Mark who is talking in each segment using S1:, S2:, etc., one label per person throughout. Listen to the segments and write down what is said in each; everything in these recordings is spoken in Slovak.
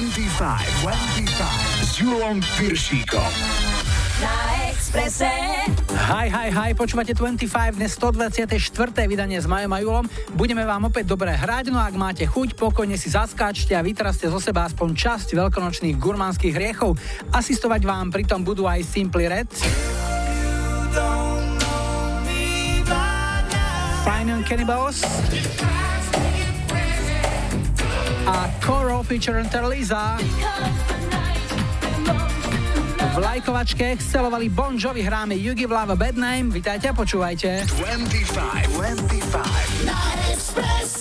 S1: 25, 25 s Julom Piršíkom.
S2: Na Exprese.
S3: Hi, hi, hi, počúvate 25, dnes 124. vydanie s Majom a Julom. Budeme vám opäť dobre hrať, no ak máte chuť, pokojne si zaskáčte a vytraste zo seba aspoň časť veľkonočných gurmánskych hriechov. Asistovať vám pritom budú aj Simply Red. Final Cannibals a Coro feature Terliza. V lajkovačke excelovali Bon Jovi hráme You Give Love a Bad Name. Vítajte a počúvajte.
S1: 25, 25.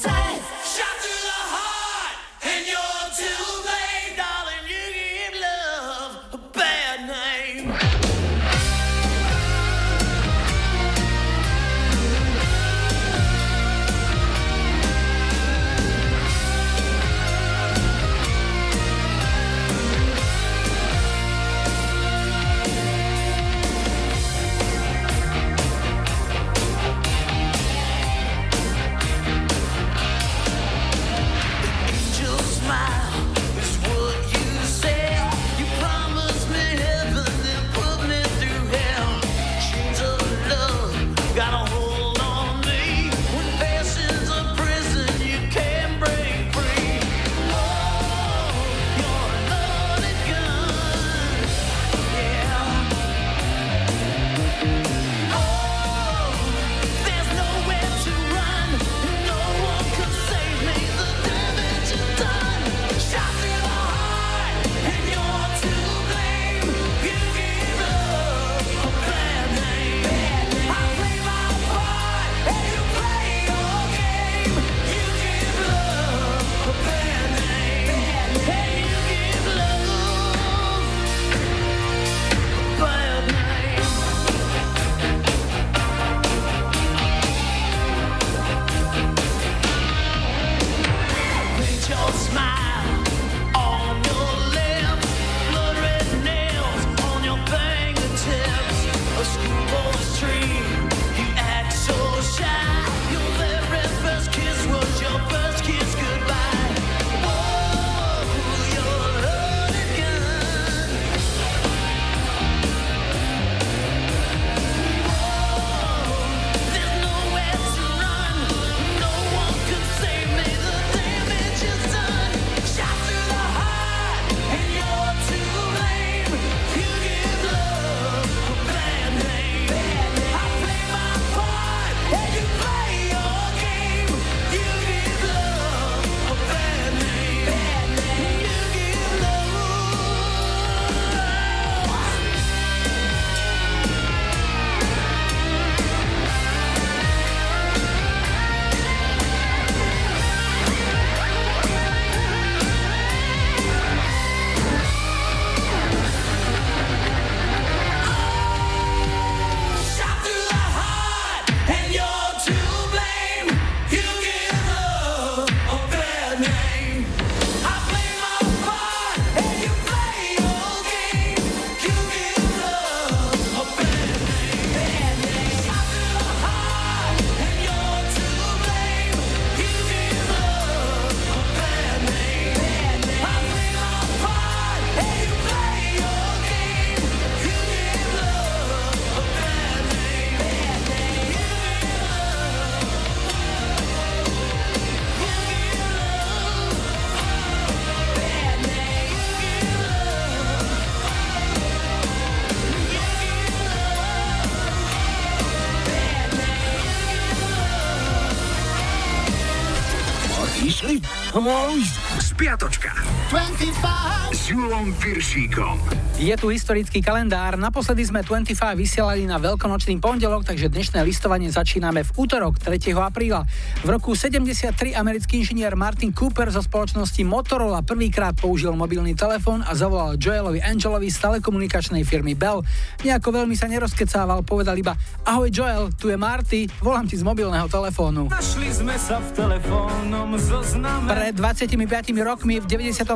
S1: Piršíkom.
S3: Je tu historický kalendár. Naposledy sme 25 vysielali na veľkonočný pondelok, takže dnešné listovanie začíname v útorok 3. apríla. V roku 73 americký inžinier Martin Cooper zo spoločnosti Motorola prvýkrát použil mobilný telefón a zavolal Joelovi Angelovi z telekomunikačnej firmy Bell. Nejako veľmi sa nerozkecával, povedal iba Ahoj Joel, tu je Marty, volám ti z mobilného telefónu.
S4: Našli sme sa v telefónnom zozname.
S3: Pred 25 rokmi v 93.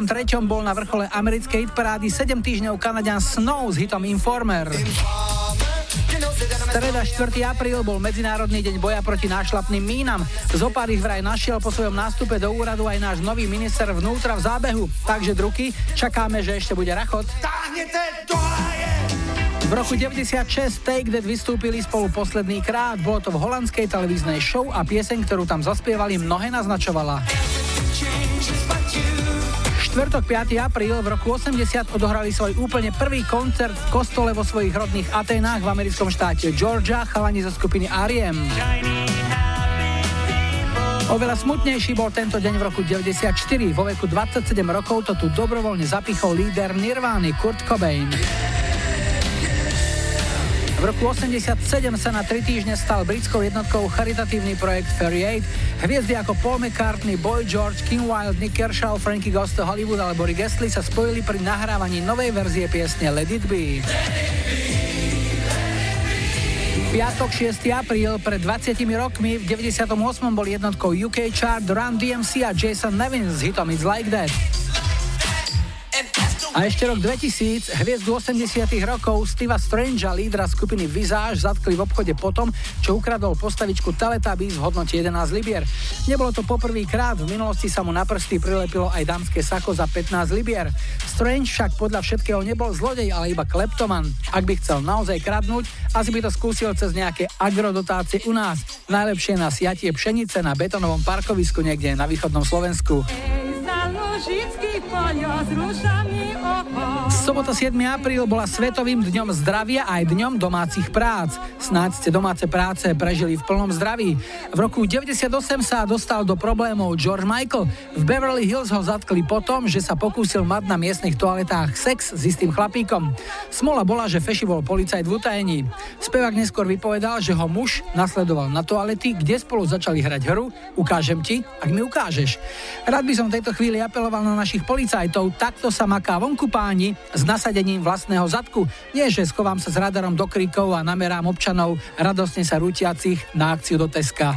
S3: bol na vrchole americkej hitparády 7 týždňov Kanadian Snow s hitom Informer. Streda 4. apríl bol Medzinárodný deň boja proti nášlapným mínam. Zopár ich vraj našiel po svojom nástupe do úradu aj náš nový minister vnútra v zábehu. Takže druky, čakáme, že ešte bude rachot. V roku 96 Take That vystúpili spolu posledný krát. Bolo to v holandskej televíznej show a pieseň, ktorú tam zaspievali, mnohé naznačovala štvrtok 5. apríl v roku 80 odohrali svoj úplne prvý koncert v kostole vo svojich rodných Atenách v americkom štáte Georgia, chalani zo skupiny R.E.M. Oveľa smutnejší bol tento deň v roku 94. Vo veku 27 rokov to tu dobrovoľne zapichol líder Nirvány Kurt Cobain. V roku 87 sa na tri týždne stal britskou jednotkou charitatívny projekt Ferry Aid. Hviezdy ako Paul McCartney, Boy George, King Wild, Nick Kershaw, Frankie Goes Hollywood alebo Rick Astley sa spojili pri nahrávaní novej verzie piesne Let It Be. Piatok 6. apríl pred 20 rokmi v 98. bol jednotkou UK chart Run DMC a Jason Nevin s hitom It's Like That. A ešte rok 2000, hviezdu 80 rokov Steva Strangea, lídra skupiny Visage, zatkli v obchode potom, čo ukradol postavičku Teletubbies v hodnote 11 libier. Nebolo to poprvýkrát, v minulosti sa mu na prsty prilepilo aj dámske sako za 15 libier. Strange však podľa všetkého nebol zlodej, ale iba kleptoman. Ak by chcel naozaj kradnúť, asi by to skúsil cez nejaké agrodotácie u nás. Najlepšie na siatie pšenice na betonovom parkovisku niekde na východnom Slovensku. Sobota 7. apríl bola Svetovým dňom zdravia aj dňom domácich prác. Snáď ste domáce práce prežili v plnom zdraví. V roku 98 sa dostal do problémov George Michael. V Beverly Hills ho zatkli potom, že sa pokúsil mať na miestnych toaletách sex s istým chlapíkom. Smola bola, že Feši bol policajt v utajení. Spevák neskôr vypovedal, že ho muž nasledoval na toalety, kde spolu začali hrať hru Ukážem ti, ak mi ukážeš. Rád by som v chvíli apeloval na našich policajtov, takto sa maká vonku páni s nasadením vlastného zadku. Nie, že schovám sa s radarom do kríkov a namerám občanov radosne sa rútiacich na akciu do Teska.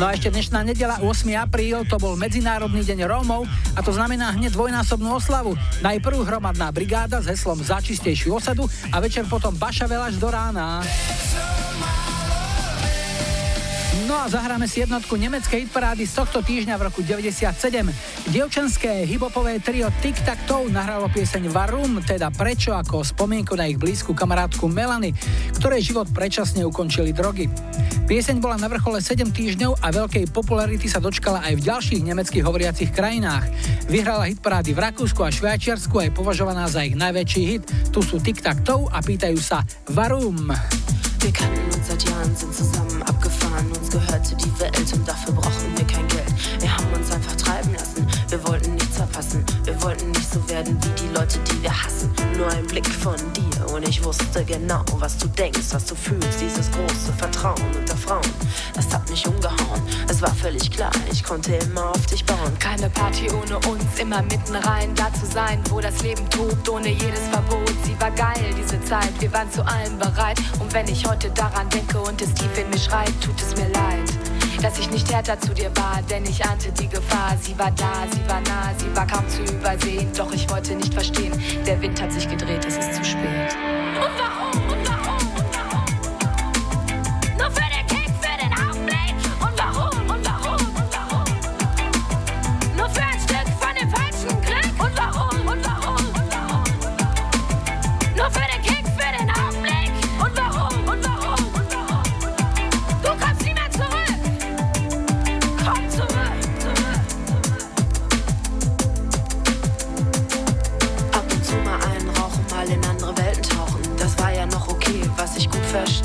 S3: No a ešte dnešná nedela 8. apríl, to bol Medzinárodný deň Rómov a to znamená hneď dvojnásobnú oslavu. Najprv hromadná brigáda s heslom za osadu a večer potom bašavel až do rána. No a zahráme si jednotku nemeckej hitparády z tohto týždňa v roku 97. Dievčenské hibopové trio Tic Tac Toe nahralo pieseň Varum, teda prečo ako spomienku na ich blízku kamarátku Melany, ktorej život predčasne ukončili drogy. Pieseň bola na vrchole 7 týždňov a veľkej popularity sa dočkala aj v ďalších nemeckých hovoriacich krajinách. Vyhrala hitparády v Rakúsku a Švajčiarsku a je považovaná za ich najväčší hit. Tu sú Tic Tac Toe a pýtajú sa Varum. Wir kannten uns seit Jahren, sind zusammen abgefahren. Uns gehörte die Welt und dafür brauchten wir kein Geld. Wir haben uns einfach treiben lassen. Wir wollten nichts verpassen. Wir wollten nicht so werden wie die Leute, die wir hassen. Nur ein Blick von dir und ich wusste genau, was du denkst, was du fühlst. Dieses große Vertrauen unter Frauen, das hat mich umgehauen. Es war völlig klar, ich konnte immer auf dich bauen. Keine Party ohne uns, immer mitten rein, da zu sein, wo das Leben tobt, ohne jedes Verbot. Sie war geil, diese Zeit, wir waren zu allem bereit. Und wenn ich heute daran denke und es tief in mir schreit, tut es mir leid dass ich nicht härter zu dir war, denn ich ahnte die Gefahr. Sie war da, sie war nah, sie war kaum zu übersehen, doch ich wollte nicht verstehen. Der Wind hat sich gedreht, es ist zu spät. Und warum? Und warum?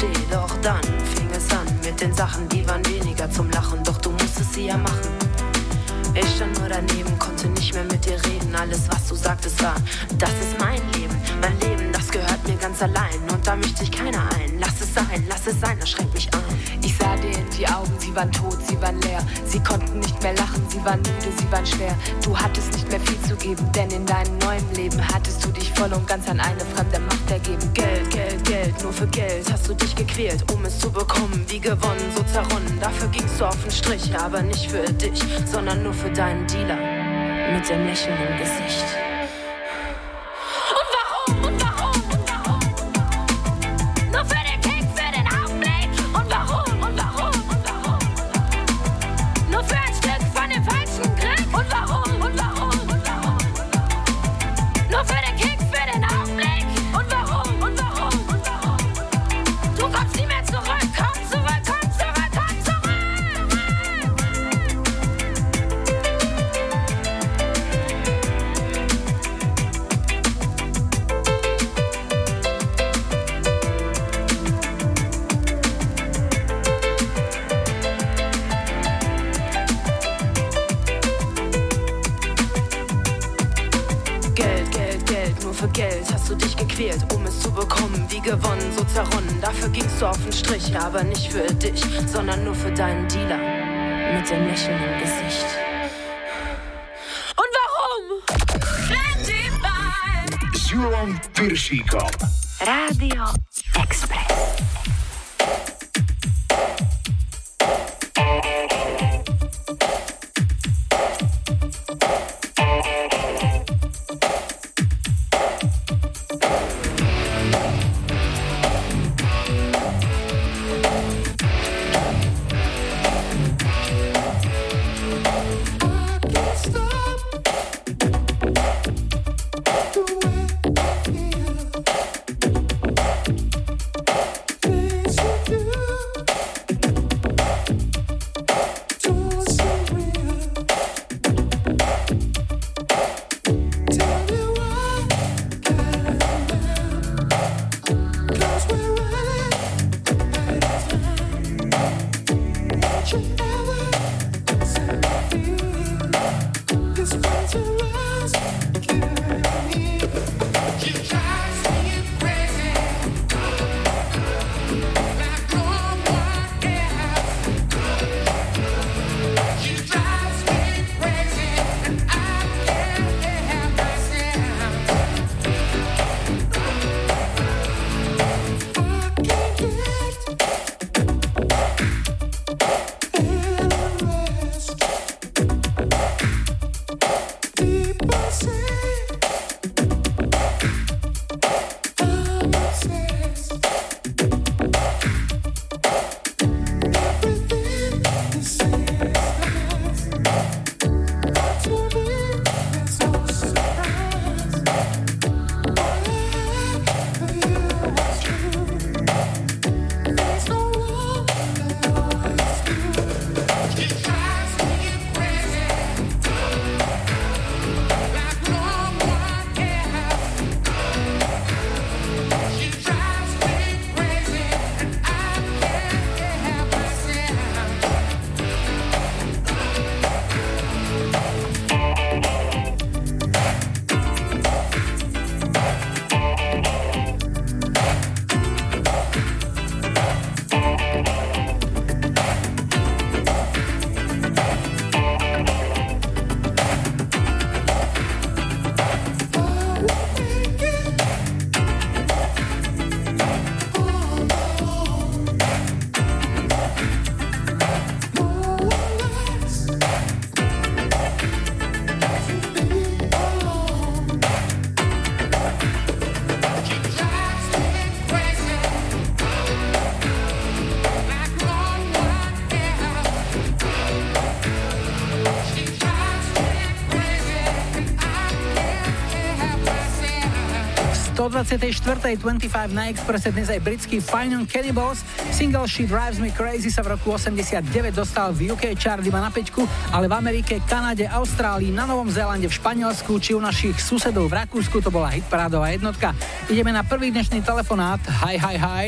S3: Verstehe. Doch dann fing es an mit den Sachen, die waren weniger zum Lachen. Doch du musstest sie ja machen. Ich stand nur daneben, konnte nicht mehr mit dir reden. Alles, was du sagtest, war, das ist mein Leben. Mein Leben, mir ganz allein. Und da mischt sich keiner ein. Lass es sein, lass es sein, das schränkt mich ein. Ich sah dir in die Augen, sie waren tot, sie waren leer. Sie konnten nicht mehr lachen, sie waren müde, sie waren schwer. Du hattest nicht mehr viel zu geben, denn in deinem neuen Leben hattest du dich voll und ganz an eine fremde Macht ergeben. Geld, Geld, Geld, nur für Geld hast du dich gequält, um es zu bekommen. Wie gewonnen, so zerronnen. Dafür gingst du auf den Strich, aber nicht für dich, sondern nur für deinen Dealer. Mit dem Lächeln im Gesicht.
S1: Julom
S3: Po 24. 25 na Expresse dnes aj britský Fine and Cannibals. Single She Drives Me Crazy sa v roku 89 dostal v UK chart iba na peťku, ale v Amerike, Kanade, Austrálii, na Novom Zélande, v Španielsku či u našich susedov v Rakúsku to bola hitparádová jednotka. Ideme na prvý dnešný telefonát. Hi, hi, hi.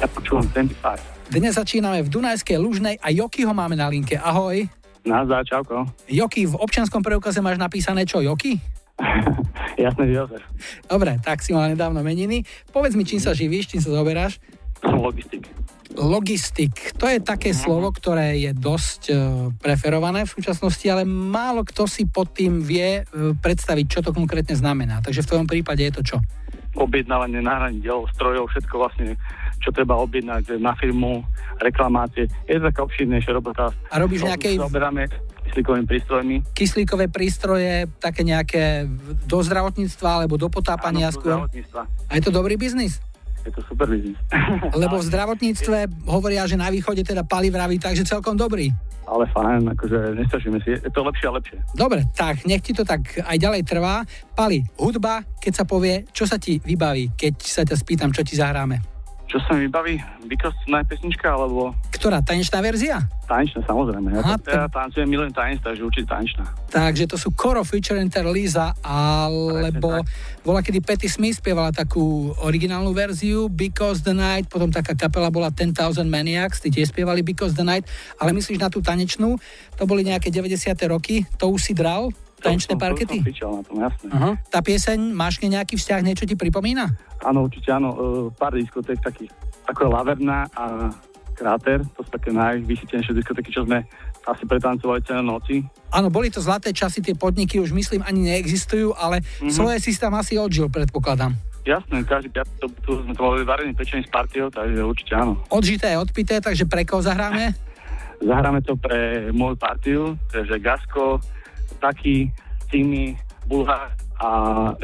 S5: Ja počúvam 25.
S3: Dnes začíname v Dunajskej Lužnej a Jokyho máme na linke. Ahoj.
S5: Nazdar, čauko.
S3: Joky, v občianskom preukaze máš napísané čo, Joky?
S5: Jasné, Jozef.
S3: Dobre, tak si mal nedávno meniny. Povedz mi, čím sa živíš, čím sa zoberáš?
S5: Logistik.
S3: Logistik. To je také slovo, ktoré je dosť uh, preferované v súčasnosti, ale málo kto si pod tým vie uh, predstaviť, čo to konkrétne znamená. Takže v tvojom prípade je to čo?
S5: Objednávanie náhradných dielov, strojov, všetko vlastne, čo treba objednať na firmu, reklamácie. Je to taká obšírnejšia robota.
S3: A robíš nejaké...
S5: Zoberáme kyslíkovými prístrojmi.
S3: Kyslíkové prístroje, také nejaké do zdravotníctva alebo do potápania
S5: Áno, do
S3: skôr?
S5: zdravotníctva.
S3: A je to dobrý biznis?
S5: Je to super biznis.
S3: Lebo v zdravotníctve hovoria, že na východe teda pali vraví, takže celkom dobrý.
S5: Ale fajn, akože nestačíme si, je to lepšie a lepšie.
S3: Dobre, tak nech ti to tak aj ďalej trvá. Pali, hudba, keď sa povie, čo sa ti vybaví, keď sa ťa spýtam, čo ti zahráme.
S5: Čo sa mi vybaví? Vykostná pesnička, alebo
S3: Ktorá, tanečná verzia?
S5: tanečná, samozrejme. Ja,
S3: Aha,
S5: to, ja tancujem, milujem tanec, takže určite tanečná.
S3: Takže to sú Coro featuring Terlisa, alebo bola kedy Patty Smith spievala takú originálnu verziu Because the Night, potom taká kapela bola 10,000 Maniacs, tí tiež spievali Because the Night, ale myslíš na tú tanečnú, to boli nejaké 90. roky, to už si dral, tanečné
S5: To
S3: parkety?
S5: To som fičal na tom, jasné.
S3: Aha. Tá pieseň, máš k nej nejaký vzťah, niečo ti pripomína?
S5: Áno, určite áno, e, pár diskotek takých ako Laverna a Kráter, to sú také najvysítenejšie diskotéky, čo sme asi pretancovali celé noci.
S3: Áno, boli to zlaté časy, tie podniky už myslím ani neexistujú, ale mm-hmm. svoje si tam asi odžil, predpokladám.
S5: Jasné, každý piatok to, tu sme to mali varený pečený s partiou, takže určite áno.
S3: Odžité, odpité, takže pre koho zahráme?
S5: Zahráme to pre moju partiu, takže Gasko, Taky, Timi, Bulhar a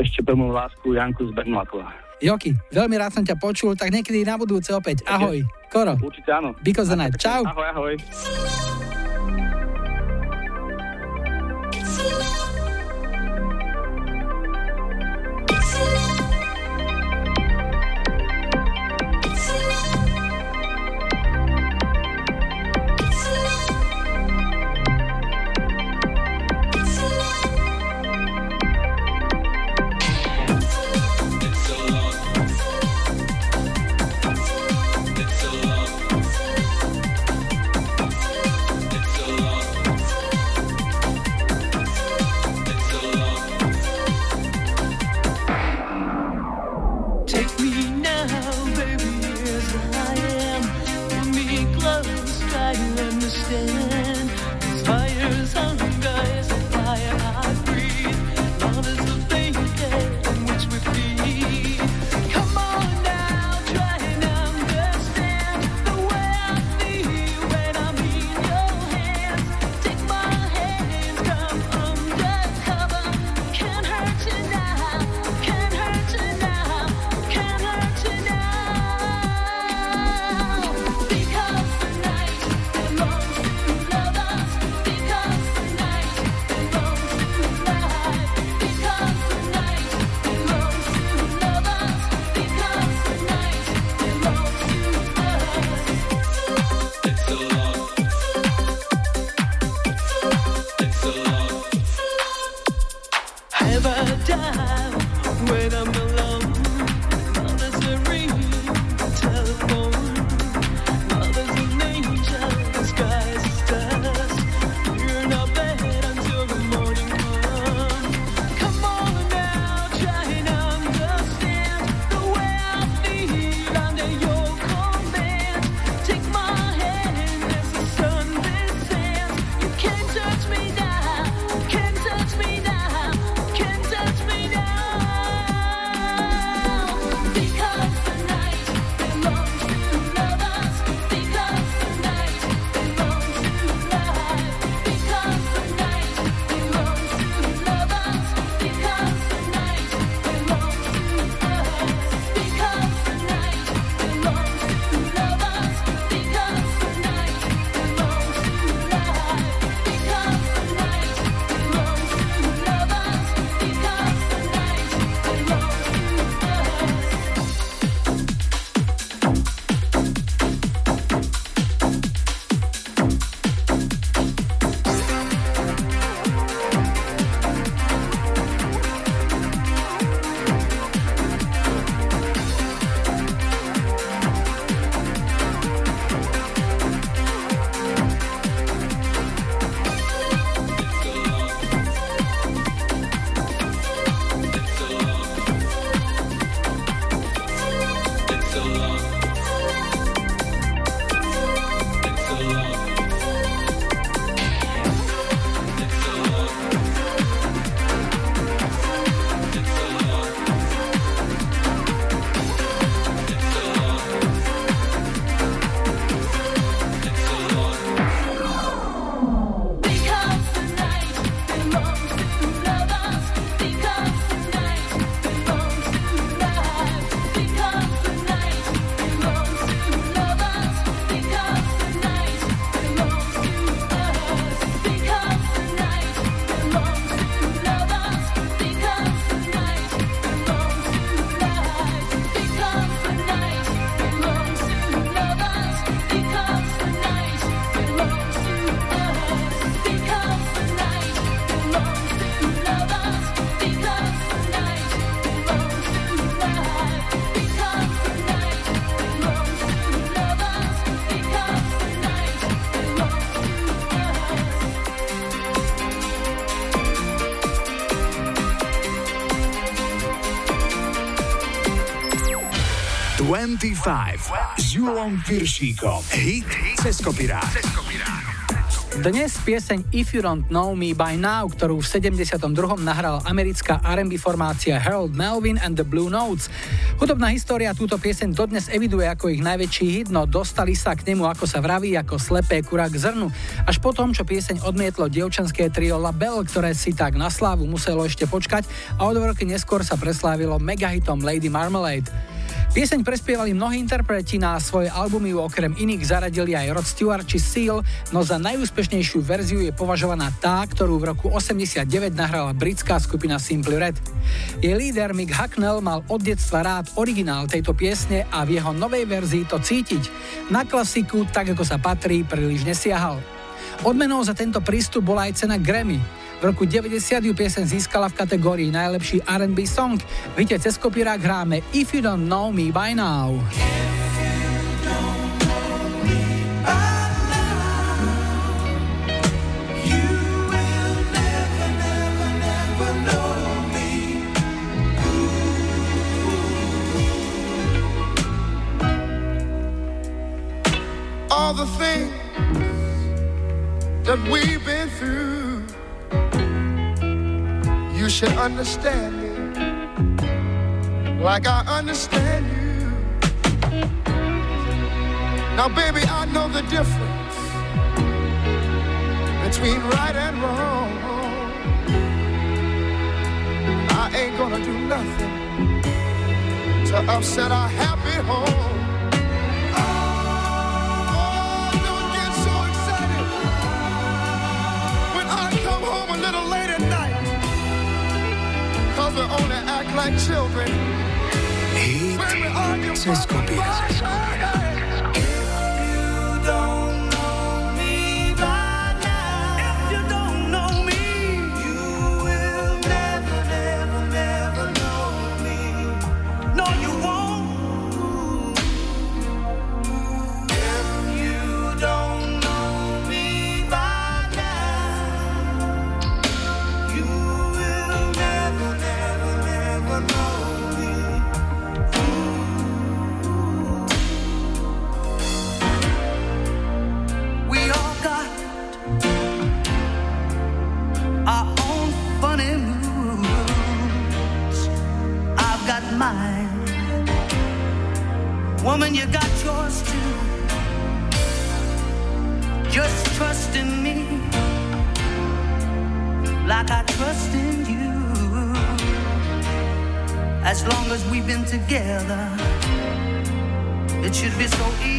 S5: ešte pre moju lásku Janku z Bernlakova.
S3: Joki, veľmi rád som ťa počul, tak niekedy na budúce opäť. Ahoj. Koro.
S5: Určite áno.
S3: Because the night. Čau.
S5: Ahoj, ahoj.
S6: 25 s Julom Piršíkom. Hit cez kopirát.
S3: Dnes pieseň If You Don't Know Me By Now, ktorú v 72. nahral americká R&B formácia Harold Melvin and the Blue Notes. Hudobná história túto pieseň dodnes eviduje ako ich najväčší hit, no dostali sa k nemu, ako sa vraví, ako slepé kura k zrnu. Až po tom, čo pieseň odmietlo dievčanské trio La Belle, ktoré si tak na slávu muselo ešte počkať a o roky neskôr sa preslávilo megahitom Lady Marmalade. Pieseň prespievali mnohí interpreti, na svoje albumy okrem iných zaradili aj Rod Stewart či Seal, no za najúspešnejšiu verziu je považovaná tá, ktorú v roku 89 nahrala britská skupina Simply Red. Jej líder Mick Hucknell mal od detstva rád originál tejto piesne a v jeho novej verzii to cítiť. Na klasiku, tak ako sa patrí, príliš nesiahal. Odmenou za tento prístup bola aj cena Grammy. V roku 90 ju piesen získala v kategórii najlepší R&B song. Víte, cez kopírák hráme If You Don't Know Me By Now.
S7: all the things that we've been through. Should understand me like I understand you. Now, baby, I know the difference between right and wrong. I ain't gonna do nothing to upset our happy home. We only act like children.
S6: Se scopia.
S8: Woman, you got yours too. Just trust in me like I trust in you. As long as we've been together, it should be so easy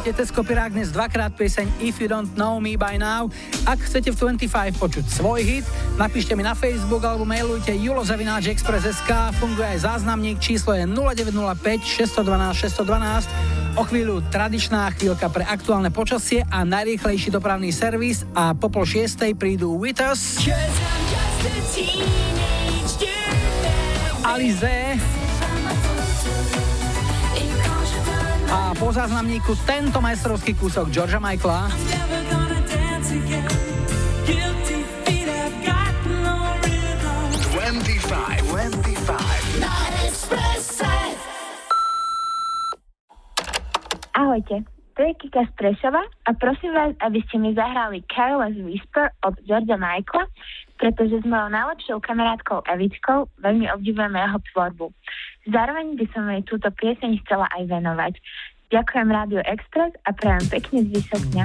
S8: never know.
S3: V hite Tesco Pirák dnes dvakrát pieseň If You Don't Know Me By Now. Ak chcete v 25 počuť svoj hit, napíšte mi na Facebook alebo mailujte julozavináčexpress.sk, funguje aj záznamník, číslo je 0905 612 612. O chvíľu tradičná chvíľka pre aktuálne počasie a najrýchlejší dopravný servis a po pol šiestej prídu With Us, Alize a po záznamníku tento majstrovský kúsok Georgia Michaela.
S4: Never gonna dance again. Guilty feet have got rhythm.
S6: 25, 25.
S9: Ahojte, tu je Kika z a prosím vás, aby ste mi zahrali Careless Whisper od Georgia Michaela, pretože s mojou najlepšou kamarátkou Evičkou veľmi obdivujeme jeho tvorbu. Zároveň by som jej túto pieseň chcela aj venovať. Ďakujem Rádio Express a prajem pekný zvyšok dňa.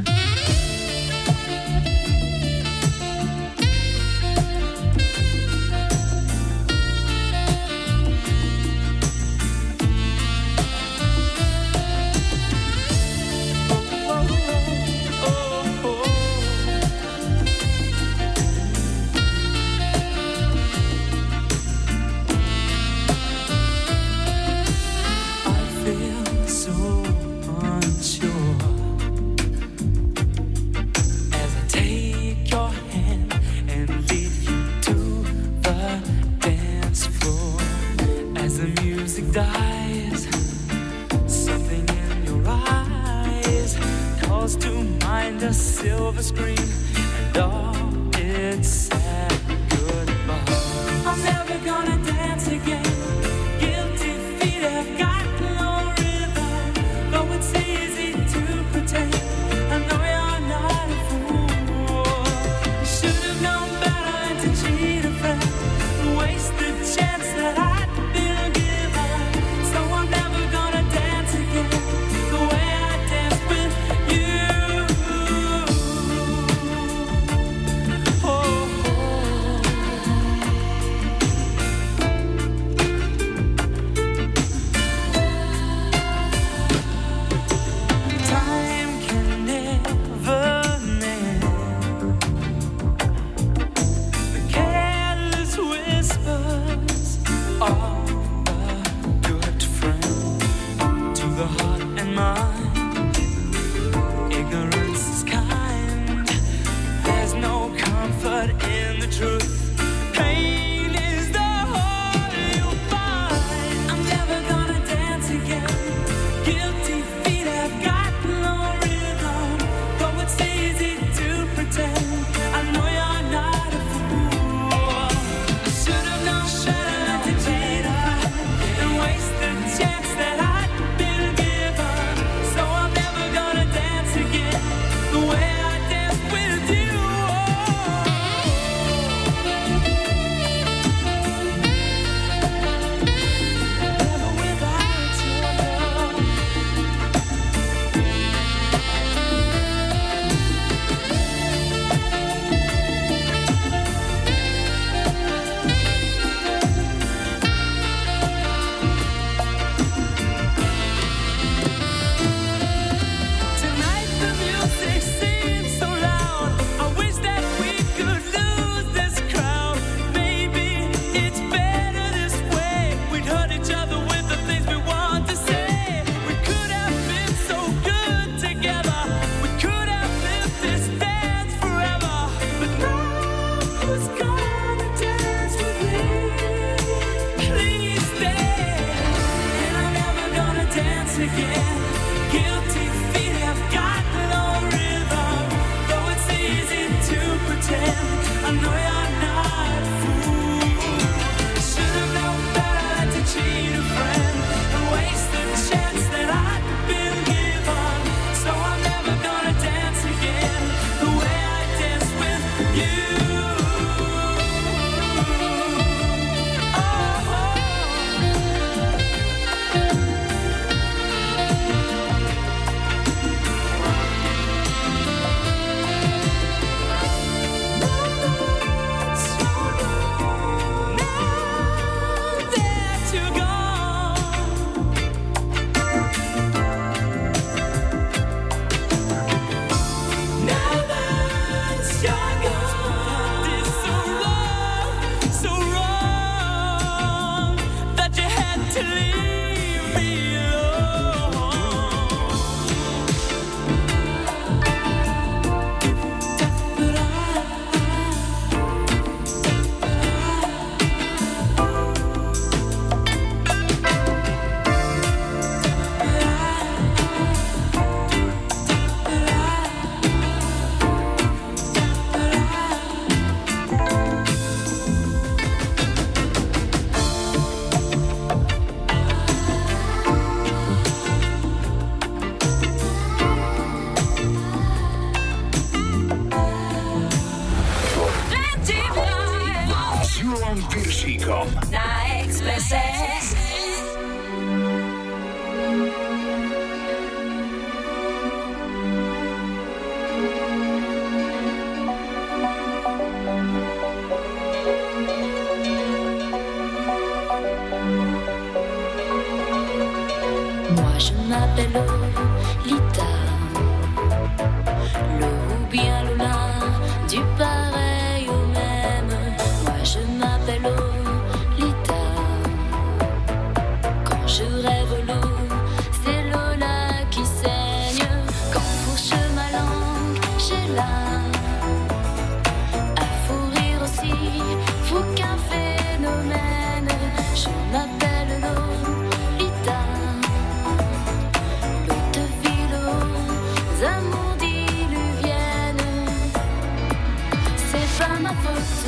S10: C'est pas ma faute,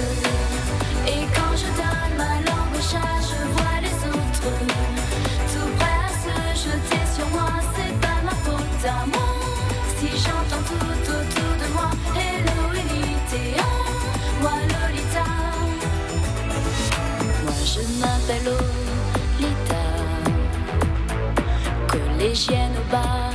S10: et quand je donne ma langue au chat, je vois les autres tout passe, je tiens sur moi. C'est pas ma faute à moi. Si j'entends tout autour de moi, hello Unité moi Lolita. Moi je m'appelle Lolita. Que les chiennes au bas.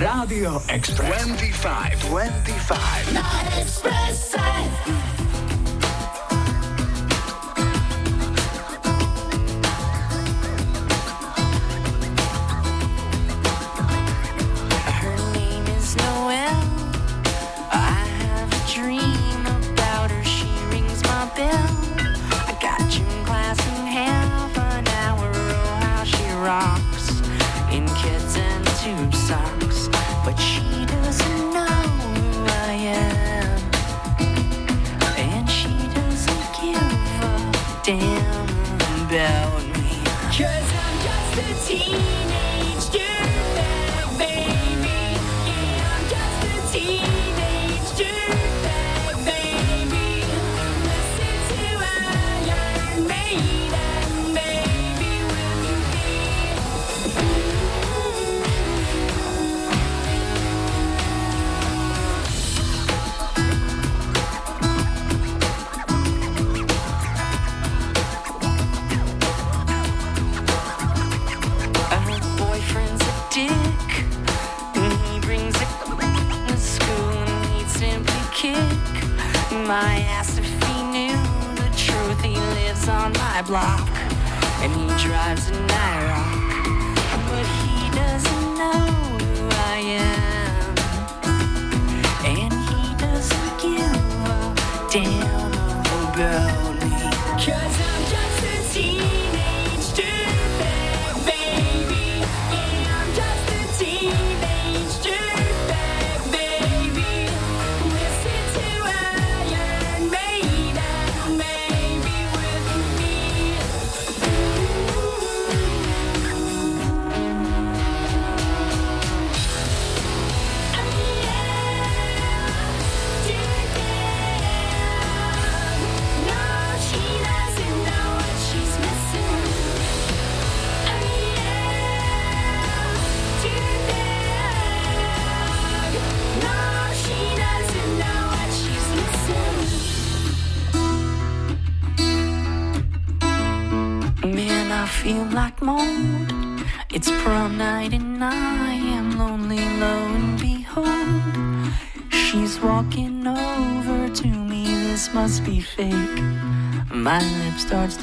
S1: Radio Express. 25. 25.
S11: Express. but she doesn't know who I am, and she doesn't give a damn about me. Cause I'm just a
S4: teen.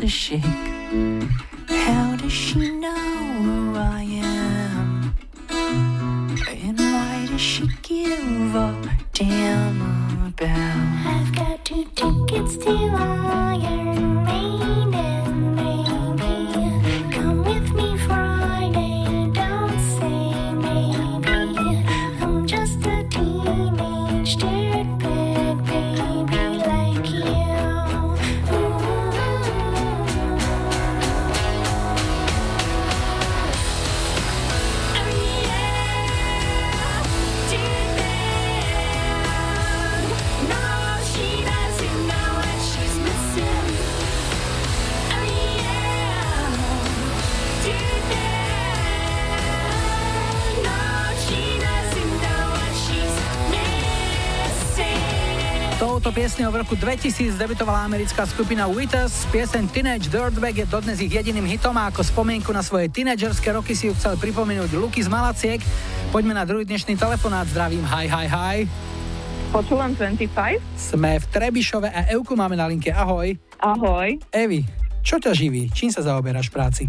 S4: cliché.
S3: Touto piesňou v roku 2000 debitovala americká skupina Withers. Pieseň Teenage Dirtbag je dodnes ich jediným hitom a ako spomienku na svoje tínedžerské roky si ju chcel pripomenúť Luky z Malaciek. Poďme na druhý dnešný telefonát. Zdravím, hi, hi, hi.
S12: Počúvam 25.
S3: Sme v Trebišove a Evku máme na linke. Ahoj.
S12: Ahoj.
S3: Evi, čo ťa živí? Čím sa zaoberáš v práci?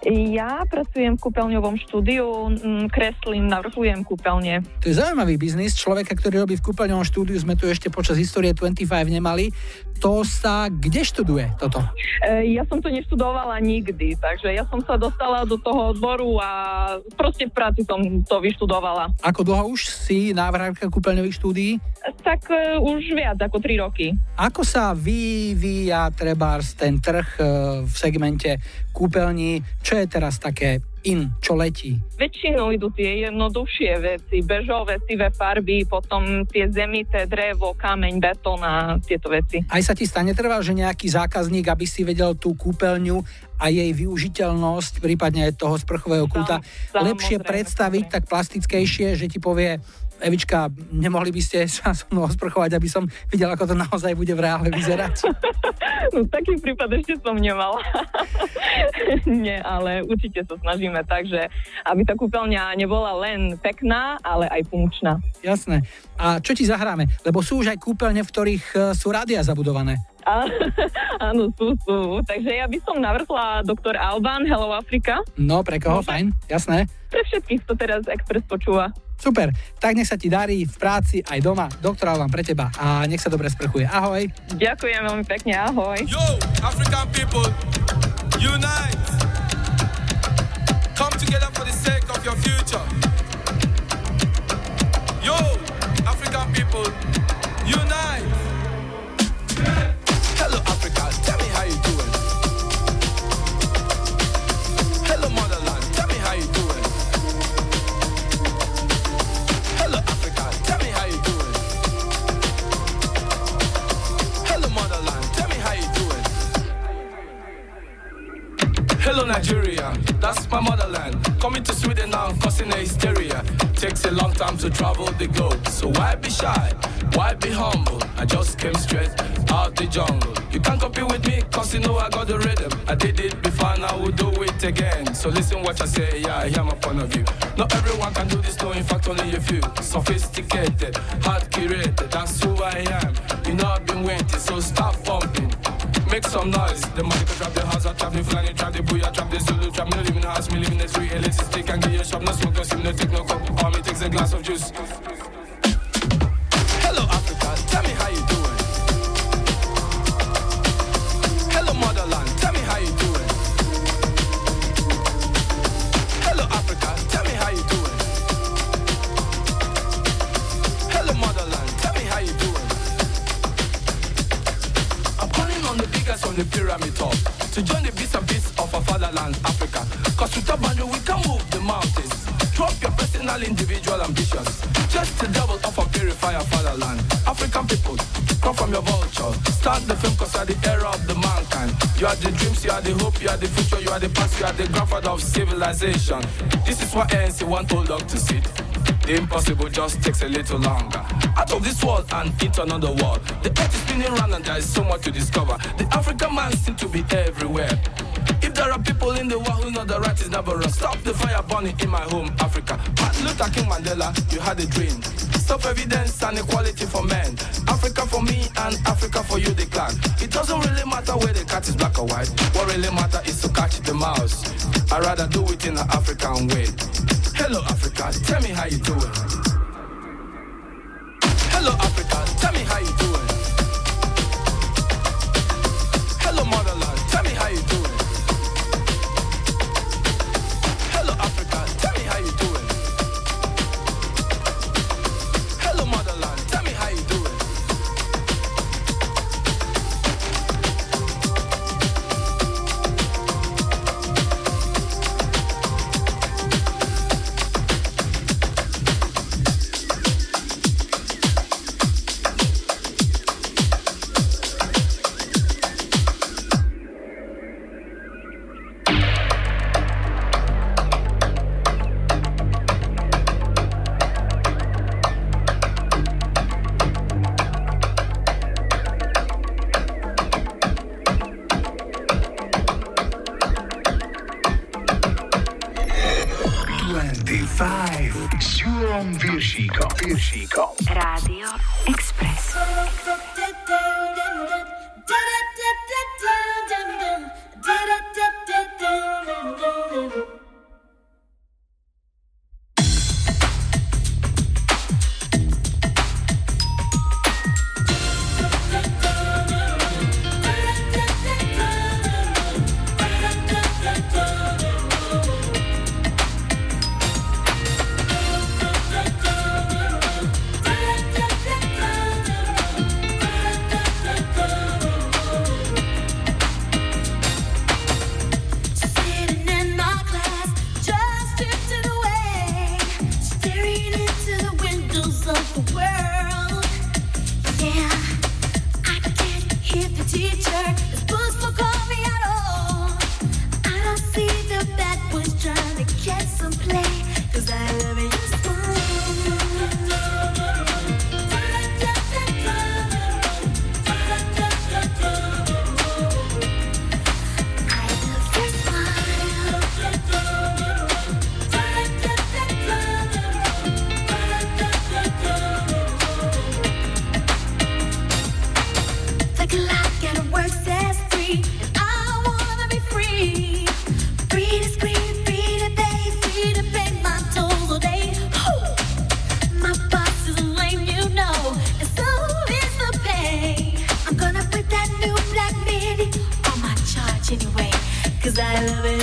S12: Ja pracujem v kúpeľňovom štúdiu, mm, kreslím, navrhujem kúpeľne.
S3: To je zaujímavý biznis. Človeka, ktorý robí v kúpeľňovom štúdiu, sme tu ešte počas histórie 25 nemali. To sa kde študuje toto?
S12: E, Ja som to neštudovala nikdy, takže ja som sa dostala do toho odboru a proste v práci som to vyštudovala.
S3: Ako dlho už si návrhárka kúpeľňových štúdií?
S12: Tak e, už viac ako 3 roky.
S3: Ako sa vyvíja trebárs ten trh e, v segmente kúpeľní? Čo je teraz také in, čo letí?
S12: Väčšinou idú tie jednoduchšie veci, bežové, sivé farby, potom tie zemité, drevo, kameň, betón a tieto veci.
S3: Aj sa ti stane trvá, že nejaký zákazník, aby si vedel tú kúpeľňu a jej využiteľnosť, prípadne aj toho sprchového kúta, lepšie
S12: samozrejme,
S3: predstaviť tak plastickejšie, že ti povie Evička, nemohli by ste sa so mnou osprchovať, aby som videl, ako to naozaj bude v reále vyzerať?
S12: No taký prípad ešte som nemala. Nie, ale určite sa snažíme tak, že aby tá kúpeľňa nebola len pekná, ale aj funkčná.
S3: Jasné. A čo ti zahráme? Lebo sú už aj kúpeľne, v ktorých e, sú rádia zabudované.
S12: A, áno, sú, sú. Takže ja by som navrhla doktor Alban, Hello Africa.
S3: No, pre koho? Fajn, jasné.
S12: Pre všetkých, kto teraz Express počúva.
S3: Super, tak nech sa ti darí v práci aj doma. Doktor Alban pre teba a nech sa dobre sprchuje. Ahoj.
S12: Ďakujem veľmi pekne, ahoj.
S13: Yo, African people, unite. Come together for the sake of your future. Yo, African people, unite. Hello, Nigeria. That's my motherland. Coming to Sweden now, causing a hysteria. Takes a long time to travel the globe. So why be shy? Why be humble? I just came straight out the jungle. You can't compete with me, cause you know I got the rhythm. I did it before now I will do it again. So listen what I say, yeah, I hear my point of view. Not everyone can do this, no, in fact, only a few. Sophisticated, hard curated, that's who I am. You know I've been waiting, so stop bumping. Make some noise. The money can trap the house, I trap the flying, trap the booyah, trap the Zulu, trap no live in the house, me live in the street, lazy stick and get your shop, no smoke, no sim, no take no cup. All me takes a glass of juice. Rise from the pyramid top to join the beats and beats of our fatherland, Africa. Cause with a boundary we can move the mountains. Drop your personal, individual ambitions. Just up and purify our fatherland. African people, come from your vulture. Start the film cause you are the era of the mankind. You are the dreams, you are the hope, you are the future, you are the past, you are the grandfather of civilization. This is what ANC want old dog to sit. The impossible just takes a little longer. Out of this world and into another world. The earth is spinning round and there is so much to discover. The African man seems to be everywhere. If there are people in the world who know the right is never wrong, stop the fire burning in my home, Africa. Martin Luther King Mandela, you had a dream. Stop evidence and equality for men. Africa for me and Africa for you, the clan. It doesn't really matter where the cat is black or white. What really matters is to catch the mouse. I'd rather do it in an African way. Hello, Africa, tell me how you doing. Hello, Africa, tell me how you doing.
S14: I love it.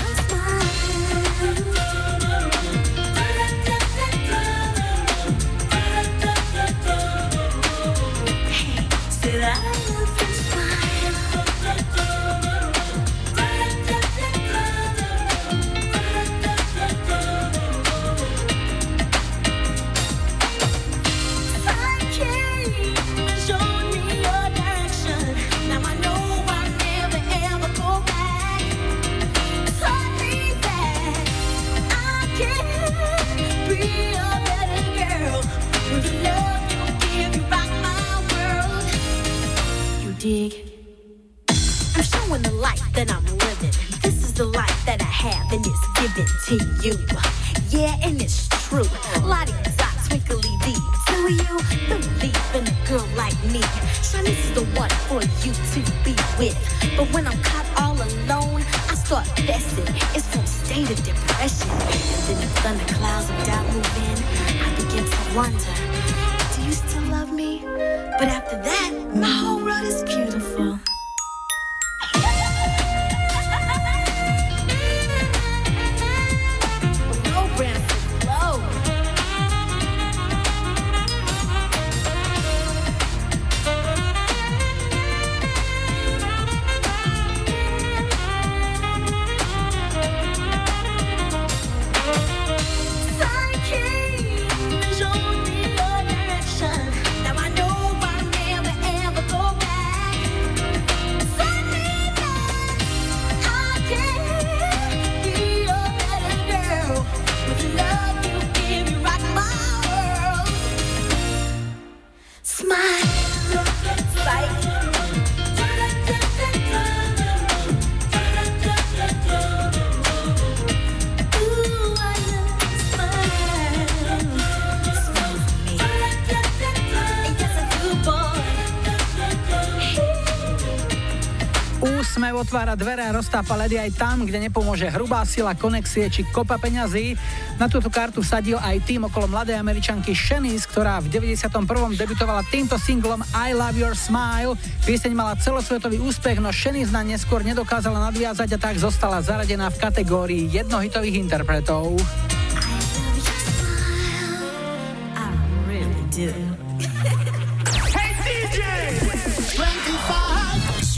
S3: Úsmev otvára dvere a roztápa ledy aj tam, kde nepomôže hrubá sila, konexie či kopa peňazí. Na túto kartu sadil aj tým okolo mladej američanky Shanice, ktorá v 91. debutovala týmto singlom I Love Your Smile. Pieseň mala celosvetový úspech, no Shanice na neskôr nedokázala nadviazať a tak zostala zaradená v kategórii jednohitových interpretov.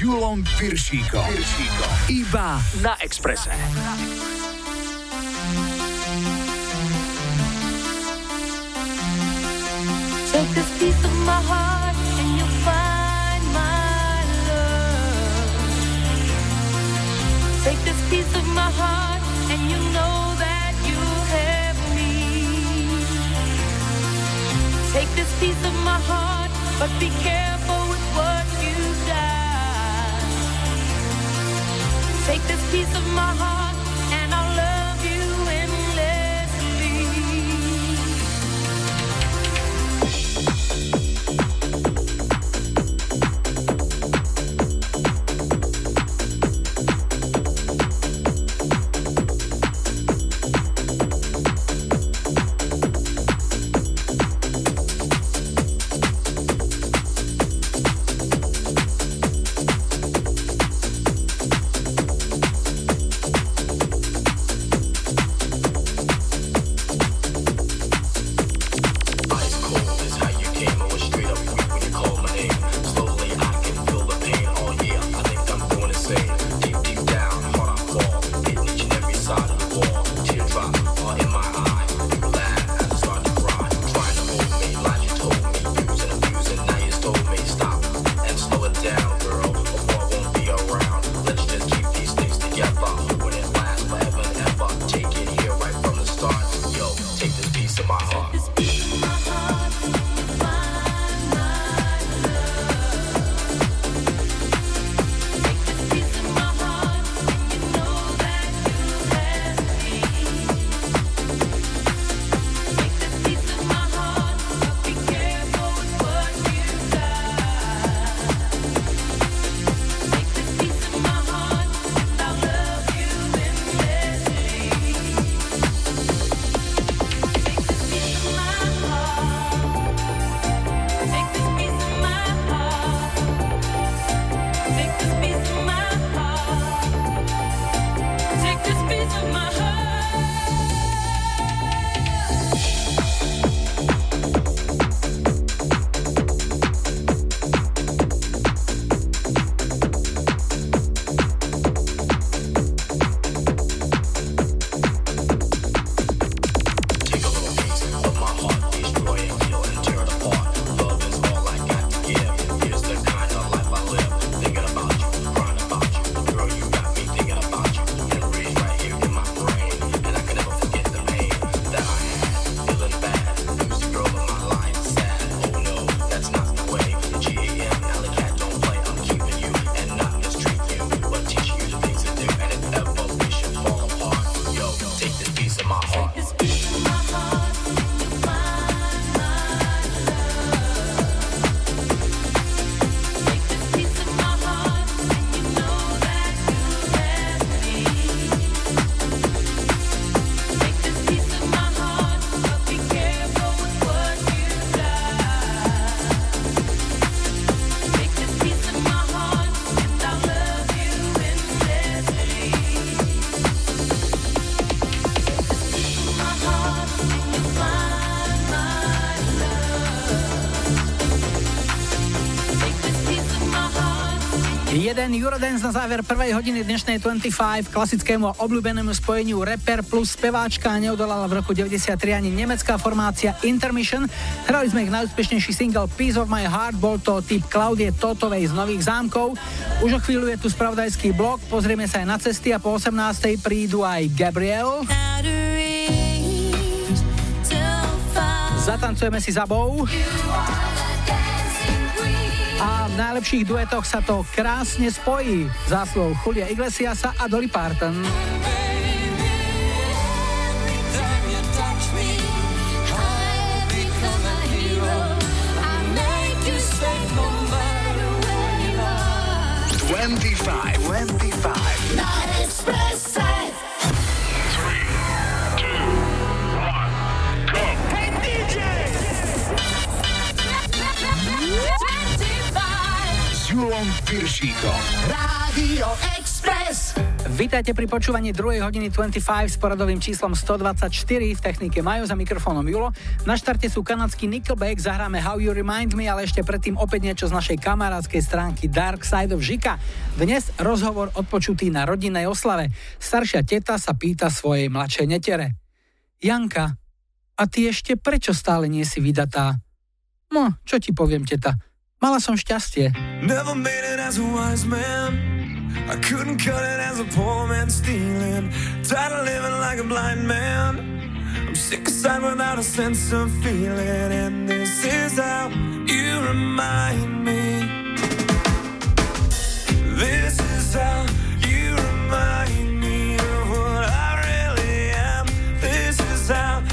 S6: Julom Piršíkom. Iba na Exprese.
S4: Take this piece of my heart and you'll find my love. Take this piece of my heart and you know that you have me. Take this piece of my heart, but be careful piece of my heart
S3: Jeden Eurodance na záver prvej hodiny dnešnej 25 klasickému a obľúbenému spojeniu rapper plus speváčka neodolala v roku 93 ani nemecká formácia Intermission. Hrali sme ich najúspešnejší single Piece of My Heart, bol to typ Klaudie Totovej z Nových zámkov. Už o chvíľu je tu spravodajský blok, pozrieme sa aj na cesty a po 18. prídu aj Gabriel. Zatancujeme si zabou. A v najlepších duetoch sa to krásne spojí. Záslov Julia Iglesiasa a Dolly Parton.
S1: Piršíkom. Rádio Express.
S3: Vítajte pri počúvaní 2. hodiny 25 s poradovým číslom 124 v technike Majo za mikrofónom Julo. Na štarte sú kanadský Nickelback, zahráme How You Remind Me, ale ešte predtým opäť niečo z našej kamarádskej stránky Dark Side of Žika. Dnes rozhovor odpočutý na rodinnej oslave. Staršia teta sa pýta svojej mladšej netere. Janka, a ty ešte prečo stále nie si vydatá? No, čo ti poviem, teta? Mala som šťastie.
S7: Never made it as a wise man. I couldn't cut it as a poor man stealing. Tired of living like a blind man. I'm sick aside without a sense of feeling. And this is how you remind me. This is how you remind me of what I really am. This is how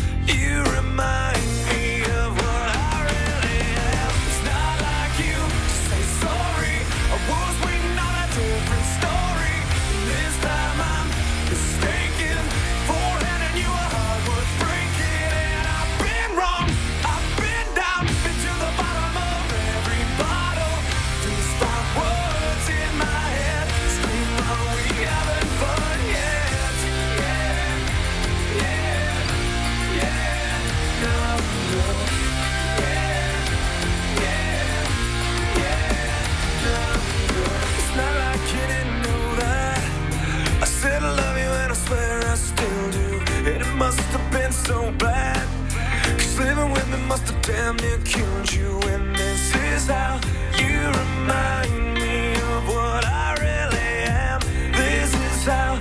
S7: so bad. Cause living with me must have damn near killed you. And this is how you remind me of what I really am. This is how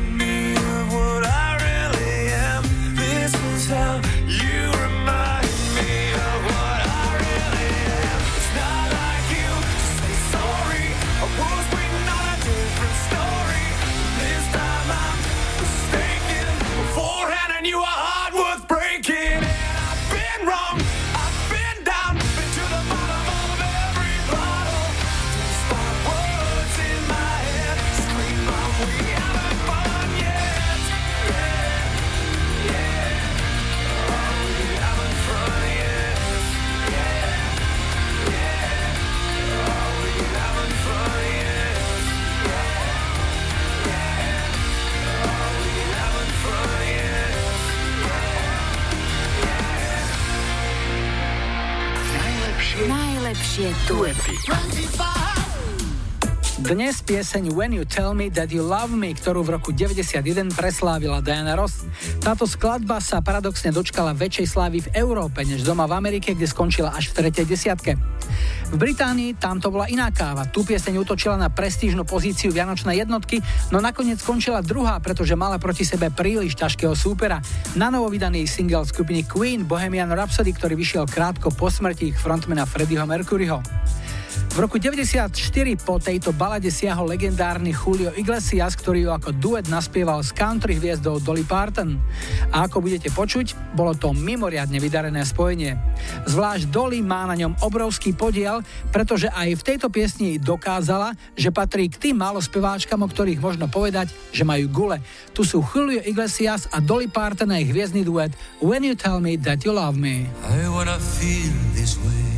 S2: Najlepšie duety.
S3: Dnes pieseň When You Tell Me That You Love Me, ktorú v roku 91 preslávila Diana Ross. Táto skladba sa paradoxne dočkala väčšej slávy v Európe než doma v Amerike, kde skončila až v tretej desiatke. V Británii tam to bola iná káva. Tu pieseň utočila na prestížnu pozíciu Vianočnej jednotky, no nakoniec skončila druhá, pretože mala proti sebe príliš ťažkého súpera. Na novo vydaný single skupiny Queen Bohemian Rhapsody, ktorý vyšiel krátko po smrti ich frontmana Freddieho Mercuryho. V roku 94 po tejto balade siahol legendárny Julio Iglesias, ktorý ju ako duet naspieval s country hviezdou Dolly Parton. A ako budete počuť, bolo to mimoriadne vydarené spojenie. Zvlášť Dolly má na ňom obrovský podiel, pretože aj v tejto piesni dokázala, že patrí k tým málo speváčkam, o ktorých možno povedať, že majú gule. Tu sú Julio Iglesias a Dolly Parton a ich hviezdny duet When You Tell Me That You Love Me.
S15: I wanna feel this way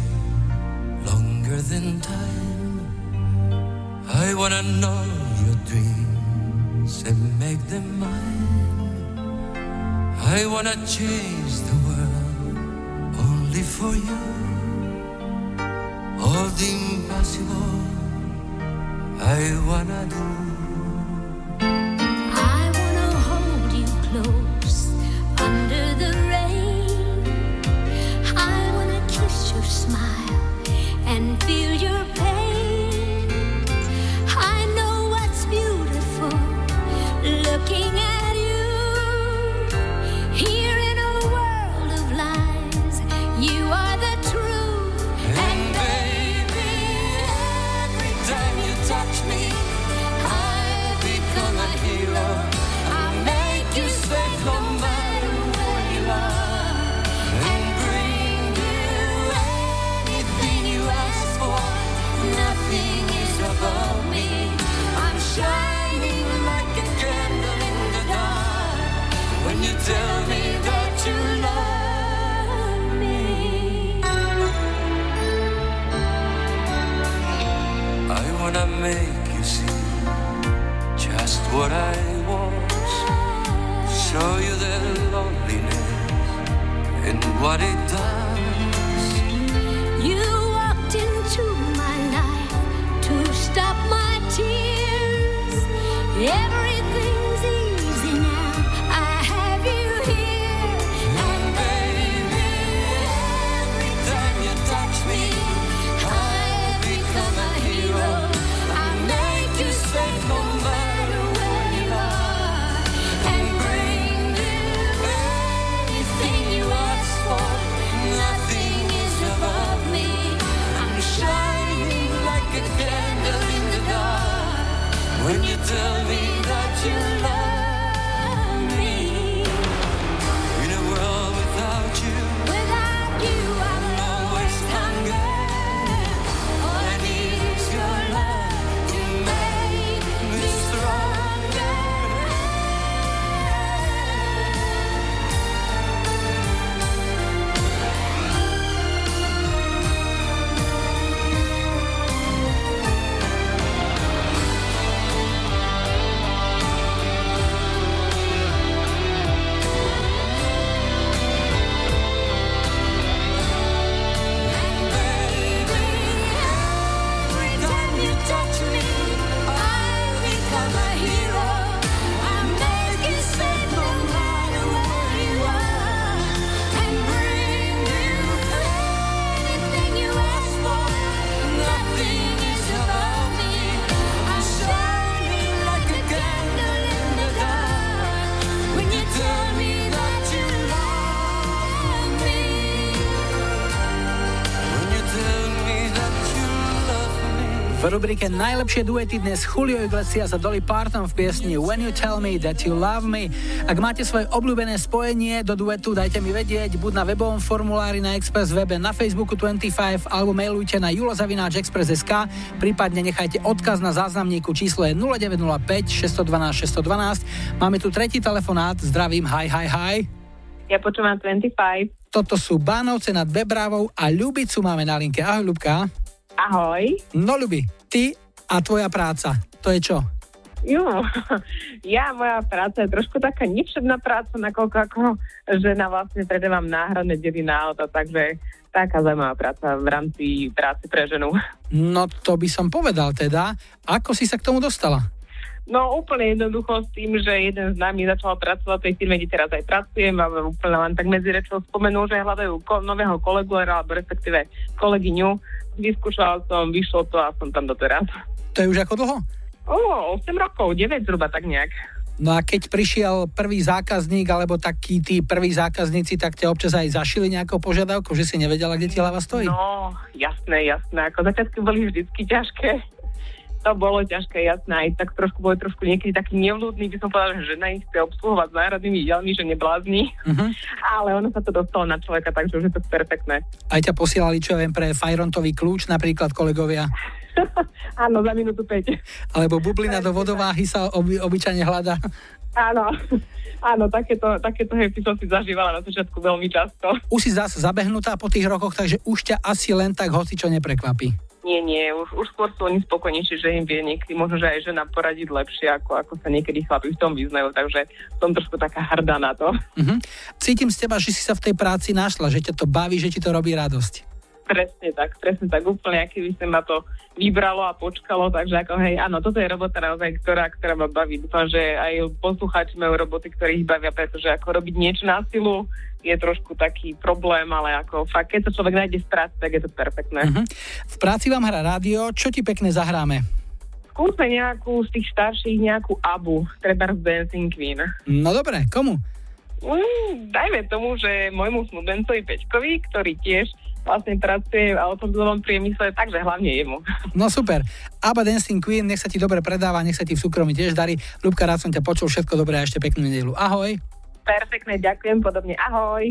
S15: longer than time. I wanna know your dreams and make them mine. I wanna change the world only for you. All the impossible I wanna do.
S3: Rubrike Najlepšie duety dnes Julio Iglesias a Dolly Parton v piesni When You Tell Me That You Love Me. Ak máte svoje obľúbené spojenie do duetu, dajte mi vedieť, buď na webovom formulári na Express webe, na Facebooku 25 alebo mailujte na julozavináčexpress.sk, prípadne nechajte odkaz na záznamníku číslo je 0905 612 612. Máme tu tretí telefonát, zdravím, hi, hi, hi.
S12: Ja počúvam 25.
S3: Toto sú Bánovce nad Bebrávou a Ľubicu máme na linke. Ahoj, Ľubka.
S12: Ahoj.
S3: No, Ľubi, ty a tvoja práca, to je čo?
S12: Jo, ja, moja práca je trošku taká nepšedná práca, nakoľko ako žena vlastne predávam náhradné diely na auto, takže taká zaujímavá práca v rámci práce pre ženu.
S3: No to by som povedal teda. Ako si sa k tomu dostala?
S12: No úplne jednoducho s tým, že jeden z nami začal pracovať v tej firme, kde teraz aj pracujem a úplne len tak medzi rečou spomenul, že hľadajú ko- nového kolegu, alebo respektíve kolegyňu. Vyskúšala som, vyšlo to a som tam doteraz.
S3: To je už ako dlho?
S12: O, 8 rokov, 9 zhruba tak nejak.
S3: No a keď prišiel prvý zákazník, alebo takí tí prví zákazníci, tak ťa občas aj zašili nejakou požiadavkou, že si nevedela, kde ti hlava stojí?
S4: No, jasné, jasné. Ako začiatky boli vždycky ťažké. To bolo ťažké, jasné. Aj tak trošku boli trošku niekedy taký nevľúdny, by som povedala, že žena ich chce obsluhovať s národnými dielmi, že neblázni.
S3: Mhm.
S4: Ale ono sa to dostalo na človeka, takže už je to perfektné.
S3: Aj ťa posielali, čo ja viem, pre Fajrontový kľúč napríklad kolegovia.
S4: Áno, za minútu 5.
S3: Alebo bublina do vodováhy sa oby, obyčajne hľada.
S4: Áno, áno, takéto, takéto happy som si zažívala na začiatku veľmi často.
S3: Už si zase zabehnutá po tých rokoch, takže už ťa asi len tak hoci čo neprekvapí.
S4: Nie, nie, už, už skôr sú oni spokojnejší, že im vie niekedy možno, že aj žena poradiť lepšie, ako, ako sa niekedy chlapi v tom vyznajú, takže som trošku taká hrdá na to.
S3: Mhm. Cítim z teba, že si sa v tej práci našla, že ťa to baví, že ti to robí radosť.
S4: Presne tak, presne tak, úplne, aký by sa ma to vybralo a počkalo, takže ako hej, áno, toto je robota naozaj, ktorá, ktorá ma baví. Dúfam, že aj poslucháči majú roboty, ktoré ich bavia, pretože ako robiť niečo na silu je trošku taký problém, ale ako fakt, keď sa človek nájde v práci, tak je to perfektné.
S3: Mhm. V práci vám hrá rádio, čo ti pekne zahráme?
S4: Skúsme nejakú z tých starších, nejakú Abu, treba z Dancing Queen.
S3: No dobre, komu?
S4: Mm, dajme tomu, že môjmu snúbencovi Peťkovi, ktorý tiež vlastne pracuje v automobilovom priemysle, takže hlavne jemu.
S3: No super. Abba Dancing Queen, nech sa ti dobre predáva, nech sa ti v súkromí tiež darí. Ľubka, rád som ťa počul, všetko dobré a ešte peknú nedelu. Ahoj.
S4: Perfektne, ďakujem podobne. Ahoj.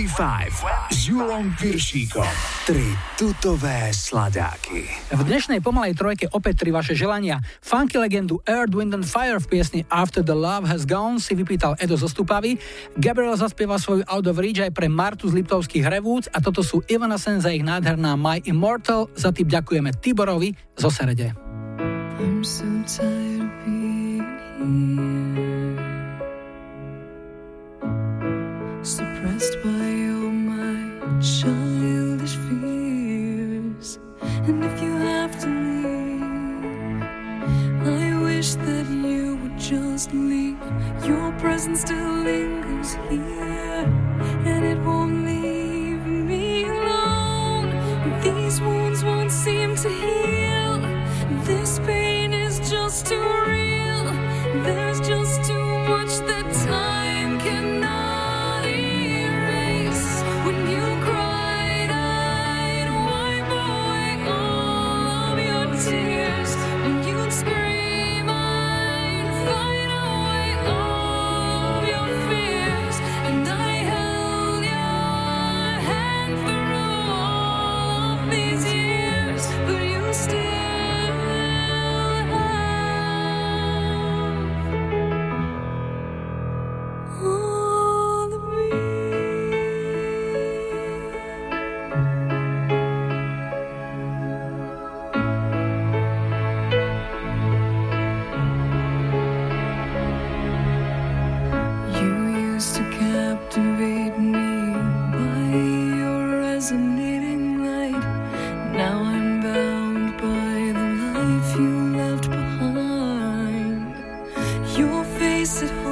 S6: 25 s Julom Piršíkom. Tri tutové sladáky.
S3: V dnešnej pomalej trojke opäť tri vaše želania. Funky legendu Earth, Wind and Fire v piesni After the Love Has Gone si vypýtal Edo Zostupavy. Gabriel zaspieva svoju Out of Reach aj pre Martu z Liptovských Revúc a toto sú Ivana Sen za ich nádherná My Immortal. Za tým ďakujeme Tiborovi zo Serede.
S4: I'm so tired of being here. your presence still lingers here.
S7: sit
S3: home.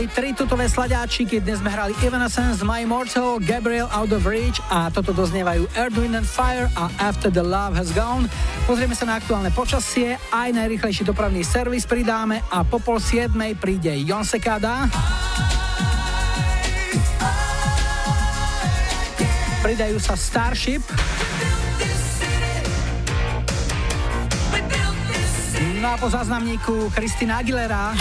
S3: boli tri tutové sladáčiky. Dnes sme hrali Evanescence, My Immortal, Gabriel Out of Reach a toto doznievajú Earth, Wind and Fire a After the Love Has Gone. Pozrieme sa na aktuálne počasie, aj najrychlejší dopravný servis pridáme a po pol siedmej príde Jon Sekada. Pridajú sa Starship. No a po záznamníku Kristina Aguilera.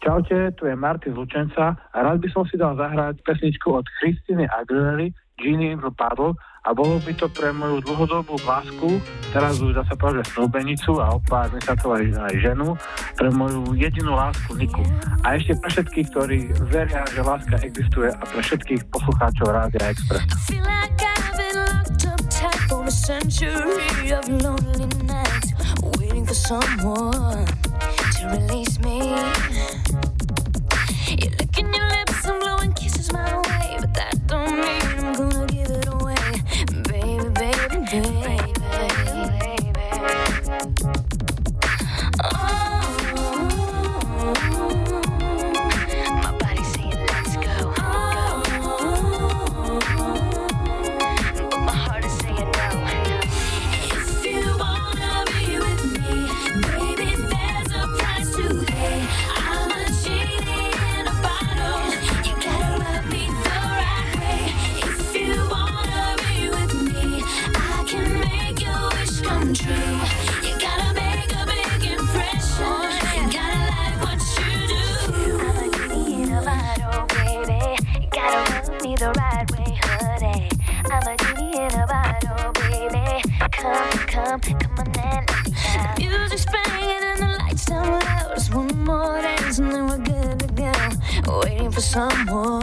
S5: Čaute, tu je Martin z Lučenca a rád by som si dal zahrať pesničku od Christiny Aguilery Genie in the Bottle a bolo by to pre moju dlhodobú lásku, teraz už dá sa povedať snúbenicu a o pár mesiacov aj, aj ženu, pre moju jedinú lásku Niku. A ešte pre všetkých, ktorí veria, že láska existuje a pre všetkých poslucháčov Rádia Express.
S10: a century of lonely nights, waiting for someone to release me. You're licking your lips and blowing kisses my way, but that don't mean I'm gonna give it away, baby, baby, baby. 沙漠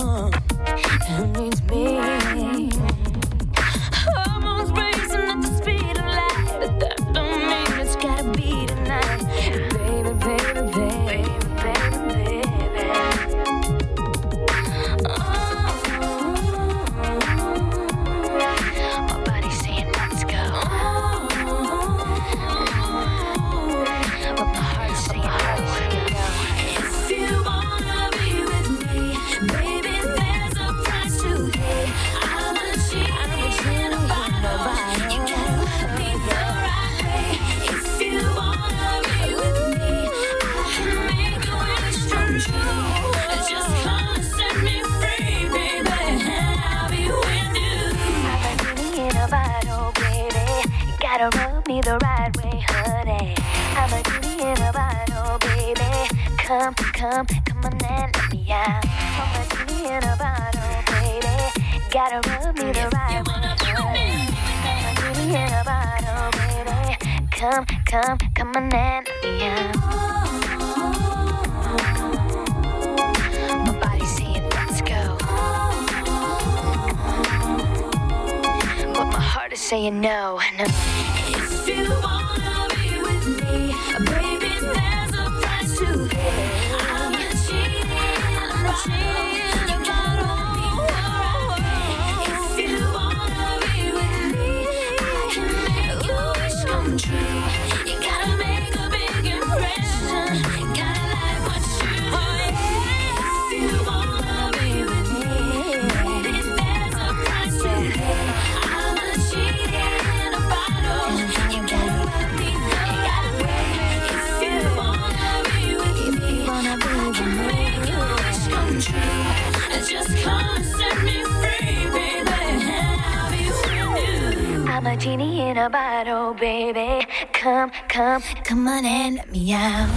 S10: come, come, come on and let me out.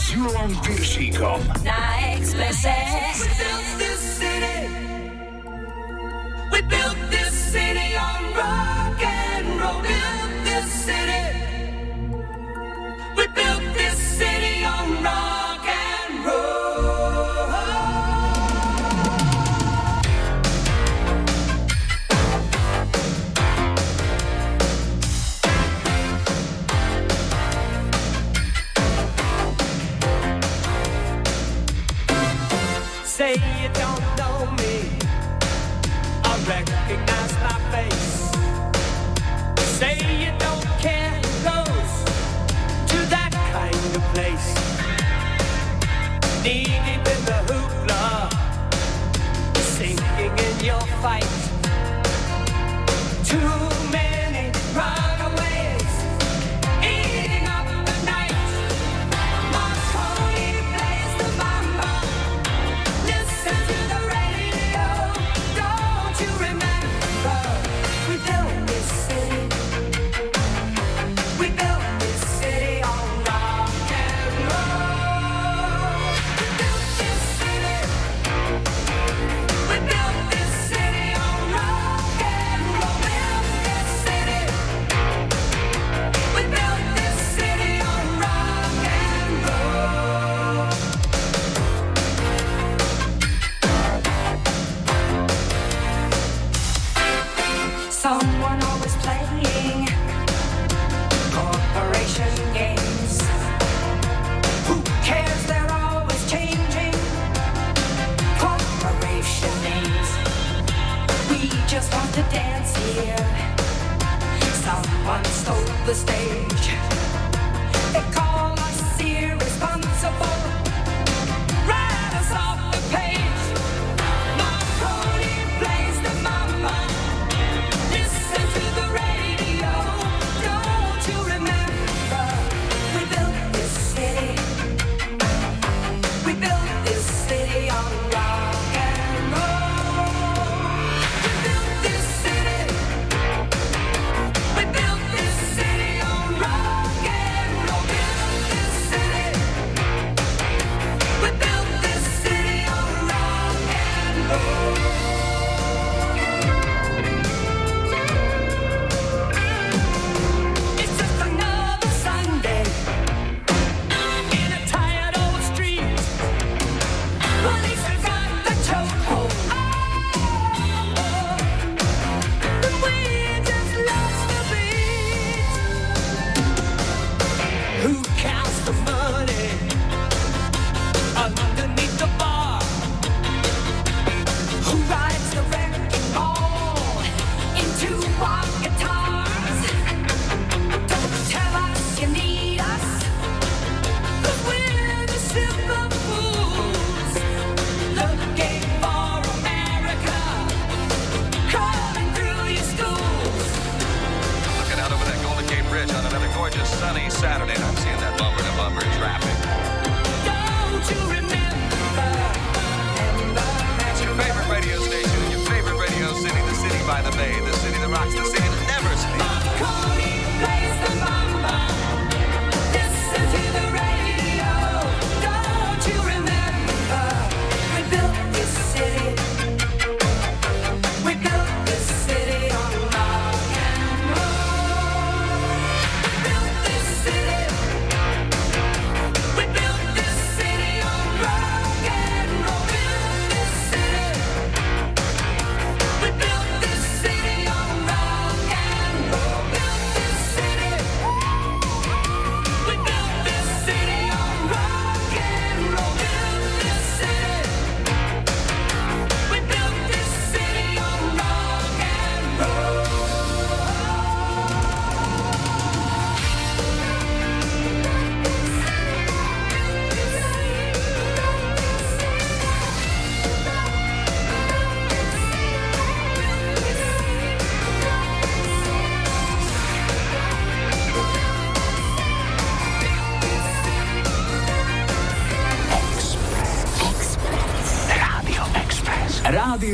S1: Zuurlang Piersikom.
S10: Na Express.
S7: We built this city. We built this city on rock and roll.
S4: Built this city. We built this city on rock.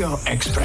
S16: Radio Express.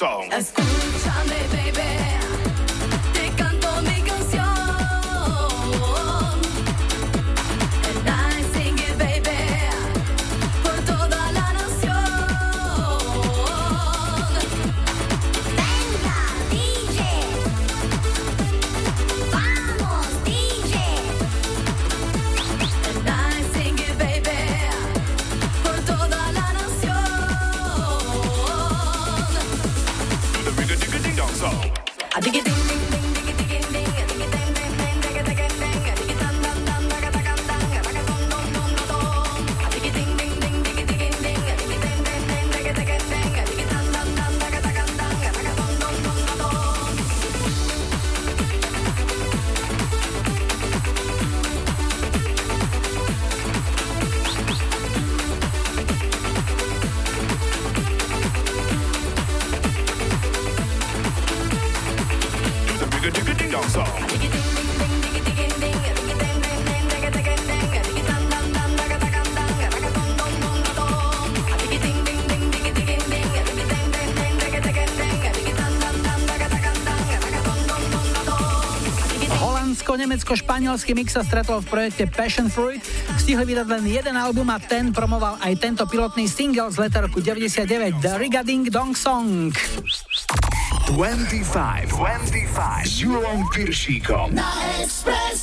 S10: Song.
S3: španielský mix sa stretol v projekte Passion Fruit. Stihli vydať len jeden album a ten promoval aj tento pilotný single z leta roku 99 The Rigading Dong Song.
S6: 25 25 s Júlom Piršíkom
S7: na
S3: Express.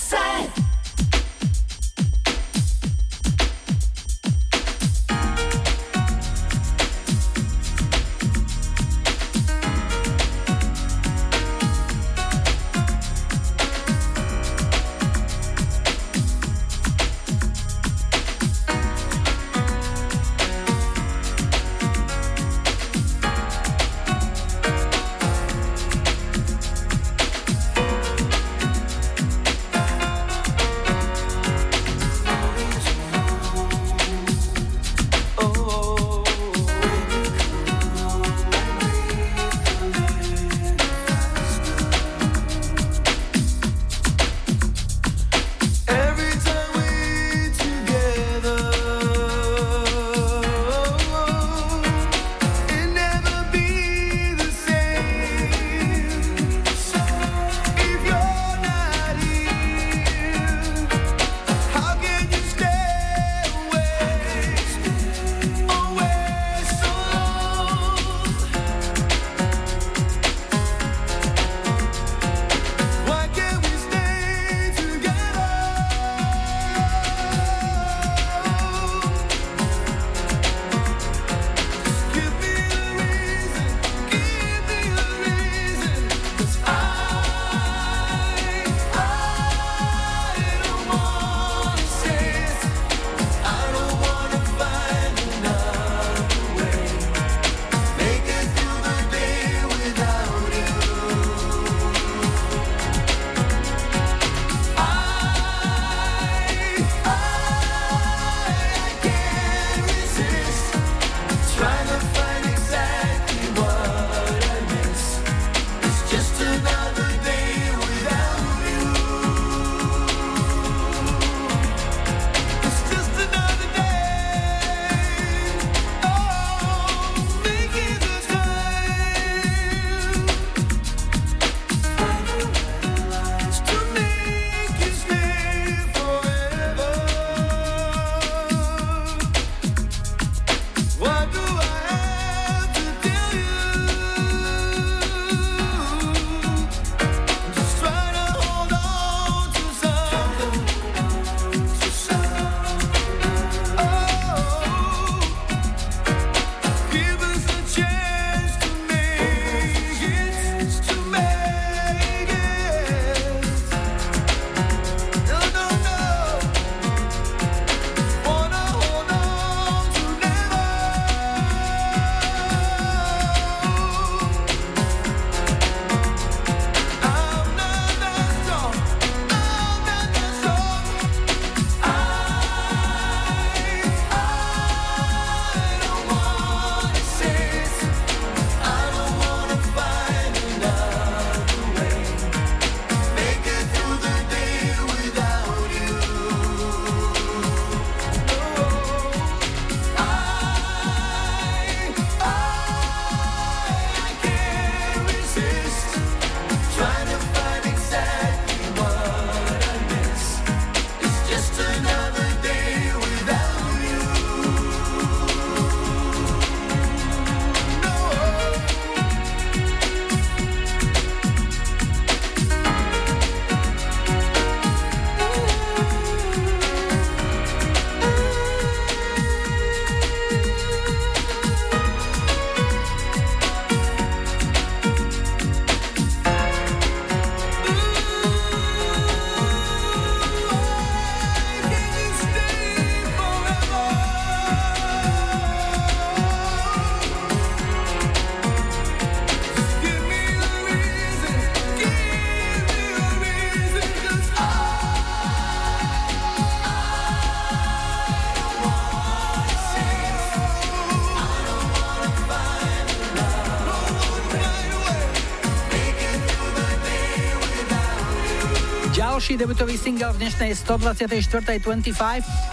S3: Debutový single v dnešnej 124.25.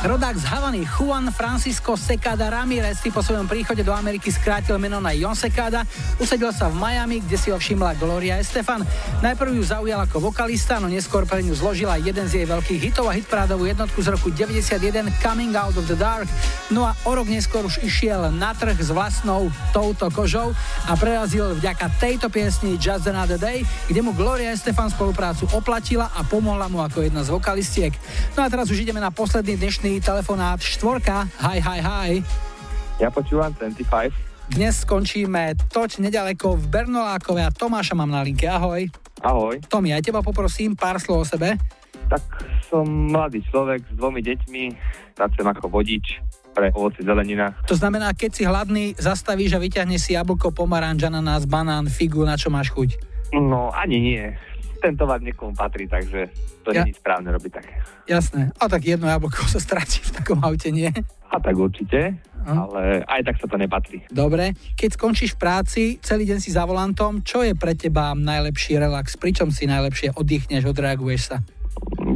S3: Rodák z Havany Juan Francisco Secada Ramirez si po svojom príchode do Ameriky skrátil meno na Jon Secada, usadil sa v Miami, kde si ho všimla Gloria Estefan. Najprv ju zaujal ako vokalista, no neskôr pre ňu zložila jeden z jej veľkých hitov a hitparádovú jednotku z roku 91 Coming Out of the Dark. No a o rok neskôr už išiel na trh s vlastnou touto kožou a prerazil vďaka tejto piesni Just Another Day, kde mu Gloria Estefan spoluprácu oplatila a pomohla mu ako jedna z vokalistiek. No a teraz už ideme na posledný dnešný telefonát štvorka. Hi, hi, hi.
S17: Ja počúvam 25.
S3: Dnes skončíme toč nedaleko v Bernolákove a Tomáša mám na linke. Ahoj.
S17: Ahoj.
S3: Tomi, aj teba poprosím pár slov o sebe.
S17: Tak som mladý človek s dvomi deťmi, pracujem ako vodič pre ovoci zelenina.
S3: To znamená, keď si hladný, zastavíš a vyťahneš si jablko, pomaranč, ananás, banán, figu, na čo máš chuť.
S17: No, ani nie. Ten tovar niekomu patrí, takže to
S3: Ja-
S17: nie je správne robiť tak.
S3: Jasné. A tak jedno jablko sa stratí v takom aute, nie?
S17: A tak určite, ale aj tak sa to nepatrí.
S3: Dobre. Keď skončíš v práci, celý deň si za volantom, čo je pre teba najlepší relax? Pričom si najlepšie oddychneš, odreaguješ sa?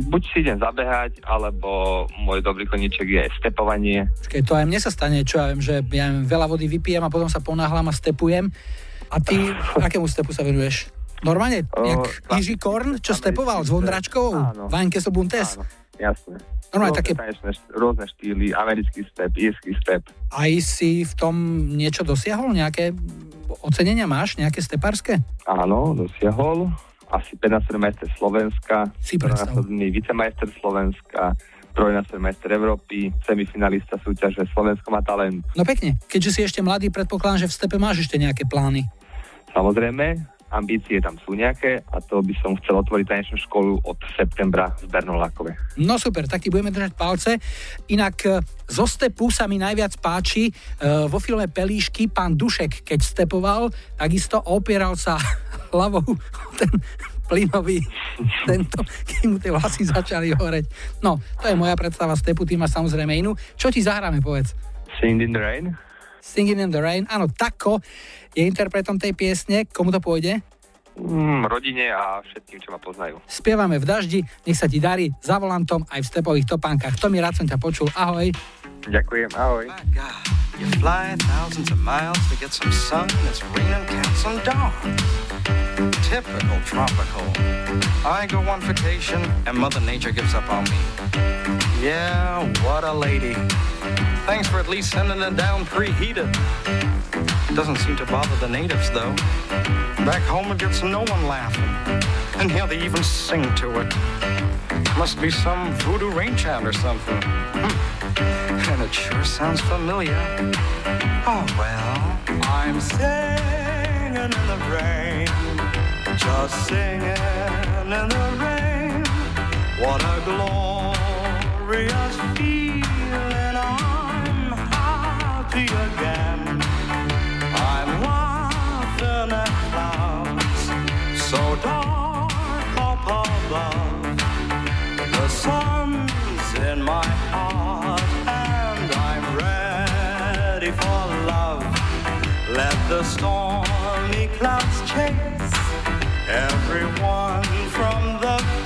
S17: Buď si idem zabehať, alebo môj dobrý koníček je stepovanie.
S3: Počkej, to aj mne sa stane, čo ja viem, že ja veľa vody vypijem a potom sa ponáhľam a stepujem. A ty akému stepu sa venuješ? Normálne, jak Jiří Korn, čo stepoval s Vondračkou? Vaňke Sobuntes?
S17: Áno, jasné.
S3: Normálne
S17: rôzne,
S3: také-
S17: tanečné, rôzne štýly, americký step, írsky step.
S3: Aj si v tom niečo dosiahol? Nejaké ocenenia máš? Nejaké stepárske?
S17: Áno, dosiahol. Asi 15 majster Slovenska, trojnásobný vicemajster Slovenska, trojnásobný majster Európy, semifinalista súťaže Slovensko má talent.
S3: No pekne. Keďže si ešte mladý, predpokladám, že v stepe máš ešte nejaké plány.
S17: Samozrejme, ambície tam sú nejaké a to by som chcel otvoriť tanečnú školu od septembra v Bernolákove.
S3: No super, tak ti budeme držať palce. Inak e, zo stepu sa mi najviac páči e, vo filme Pelíšky pán Dušek, keď stepoval, takisto opieral sa hlavou ten plynový tento, keď mu tie vlasy začali horeť. No, to je moja predstava stepu, ty máš samozrejme inú. Čo ti zahráme, povedz?
S17: Sing in the rain?
S3: Singing in the Rain. Áno, Tako je interpretom tej piesne. Komu to pôjde?
S17: Mm, rodine a všetkým, čo ma poznajú.
S3: Spievame v daždi, nech sa ti darí za volantom aj v stepových topánkach. Tomi, rád som ťa počul. Ahoj.
S17: Ďakujem, ahoj.
S18: You fly thousands of miles to get some sun. It's raining cats on dawn. Typical tropical. I go on vacation and Mother Nature gives up on me. Yeah, what a lady. Thanks for at least sending it down preheated. Doesn't seem to bother the natives though. Back home it gets no one laughing. And here they even sing to it. Must be some voodoo rain chant or something. Hmm. And it sure sounds familiar. Oh well. I'm singing in the rain. Just singing in the rain. What a glorious feeling. I'm happy again. I'm laughing at clouds so dark up above. The sun's in my heart and I'm ready for love. Let the stormy clouds chase everyone from the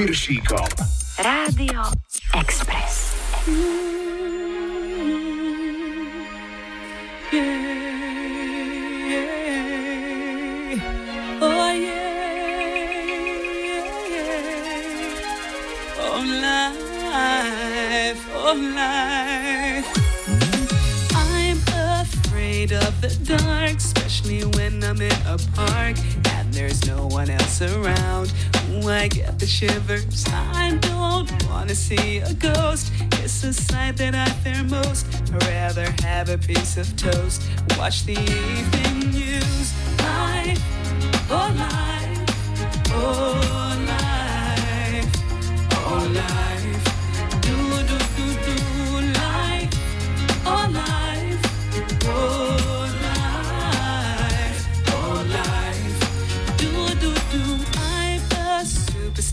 S1: Piršíkom.
S2: Rádio Express.
S19: Life. I'm afraid of the dark, especially when I'm in a park there's no one else around. Ooh, I get the shivers. I don't wanna see a ghost. It's a sight that I fear most. I'd rather have a piece of toast. Watch the evening news. Life, oh life, oh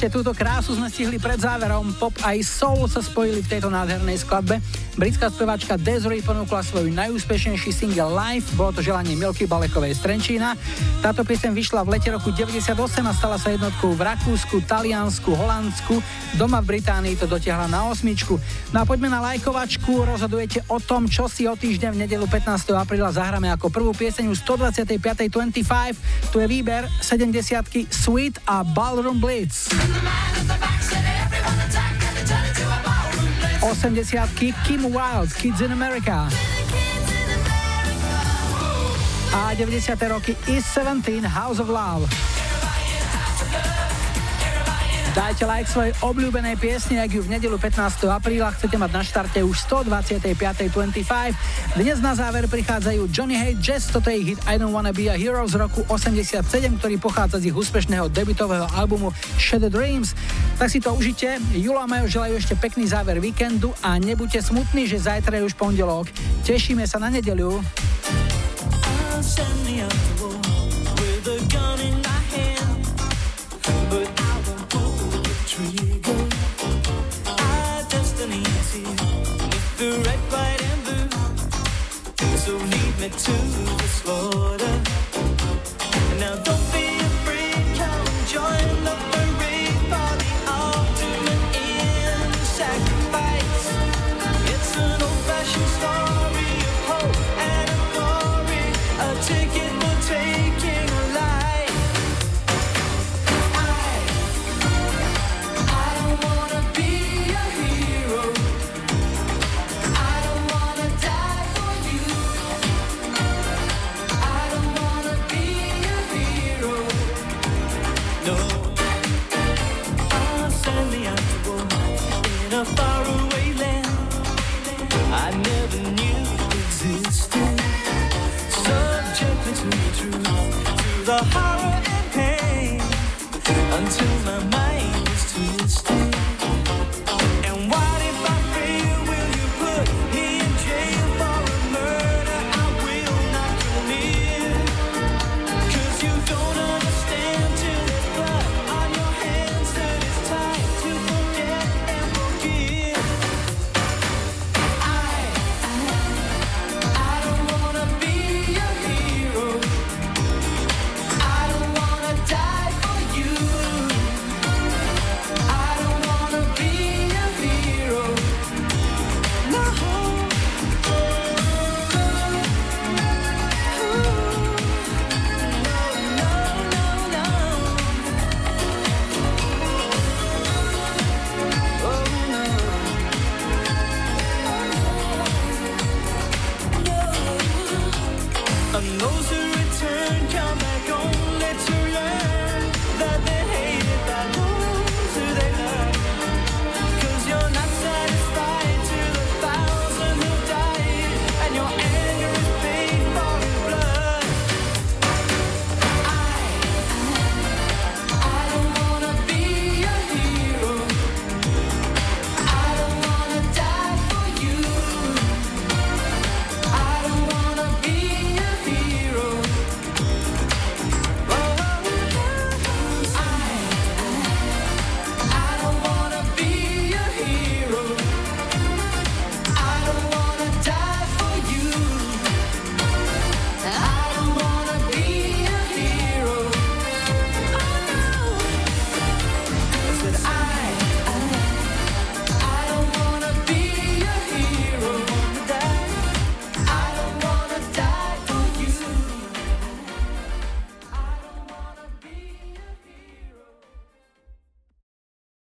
S3: Ešte túto krásu sme stihli pred záverom. Pop aj soul sa spojili v tejto nádhernej skladbe. Britská speváčka Desiree ponúkla svoj najúspešnejší single Live, bolo to želanie Milky Balekovej z Trenčína. Táto piesň vyšla v lete roku 98 a stala sa jednotkou v Rakúsku, Taliansku, Holandsku. Doma v Británii to dotiahla na osmičku. No a poďme na lajkovačku, rozhodujete o tom, čo si o týždeň v nedelu 15. apríla zahráme ako prvú pieseň u 125.25. Tu je výber 70 Sweet a Ballroom Blitz. 80 Kim Wilde, Kids in America. A 90. roky Is 17 House of Love. Dajte like svojej obľúbenej piesni, ak ju v nedelu 15. apríla chcete mať na štarte už 125.25. Dnes na záver prichádzajú Johnny Hate Jazz, toto je hit I Don't Wanna Be a Hero z roku 87, ktorý pochádza z ich úspešného debutového albumu Shattered Dreams. Tak si to užite. Julo a Majo želajú ešte pekný záver víkendu a nebuďte smutní, že zajtra je už pondelok. Tešíme sa na nedeľu.
S4: I'll send me out heart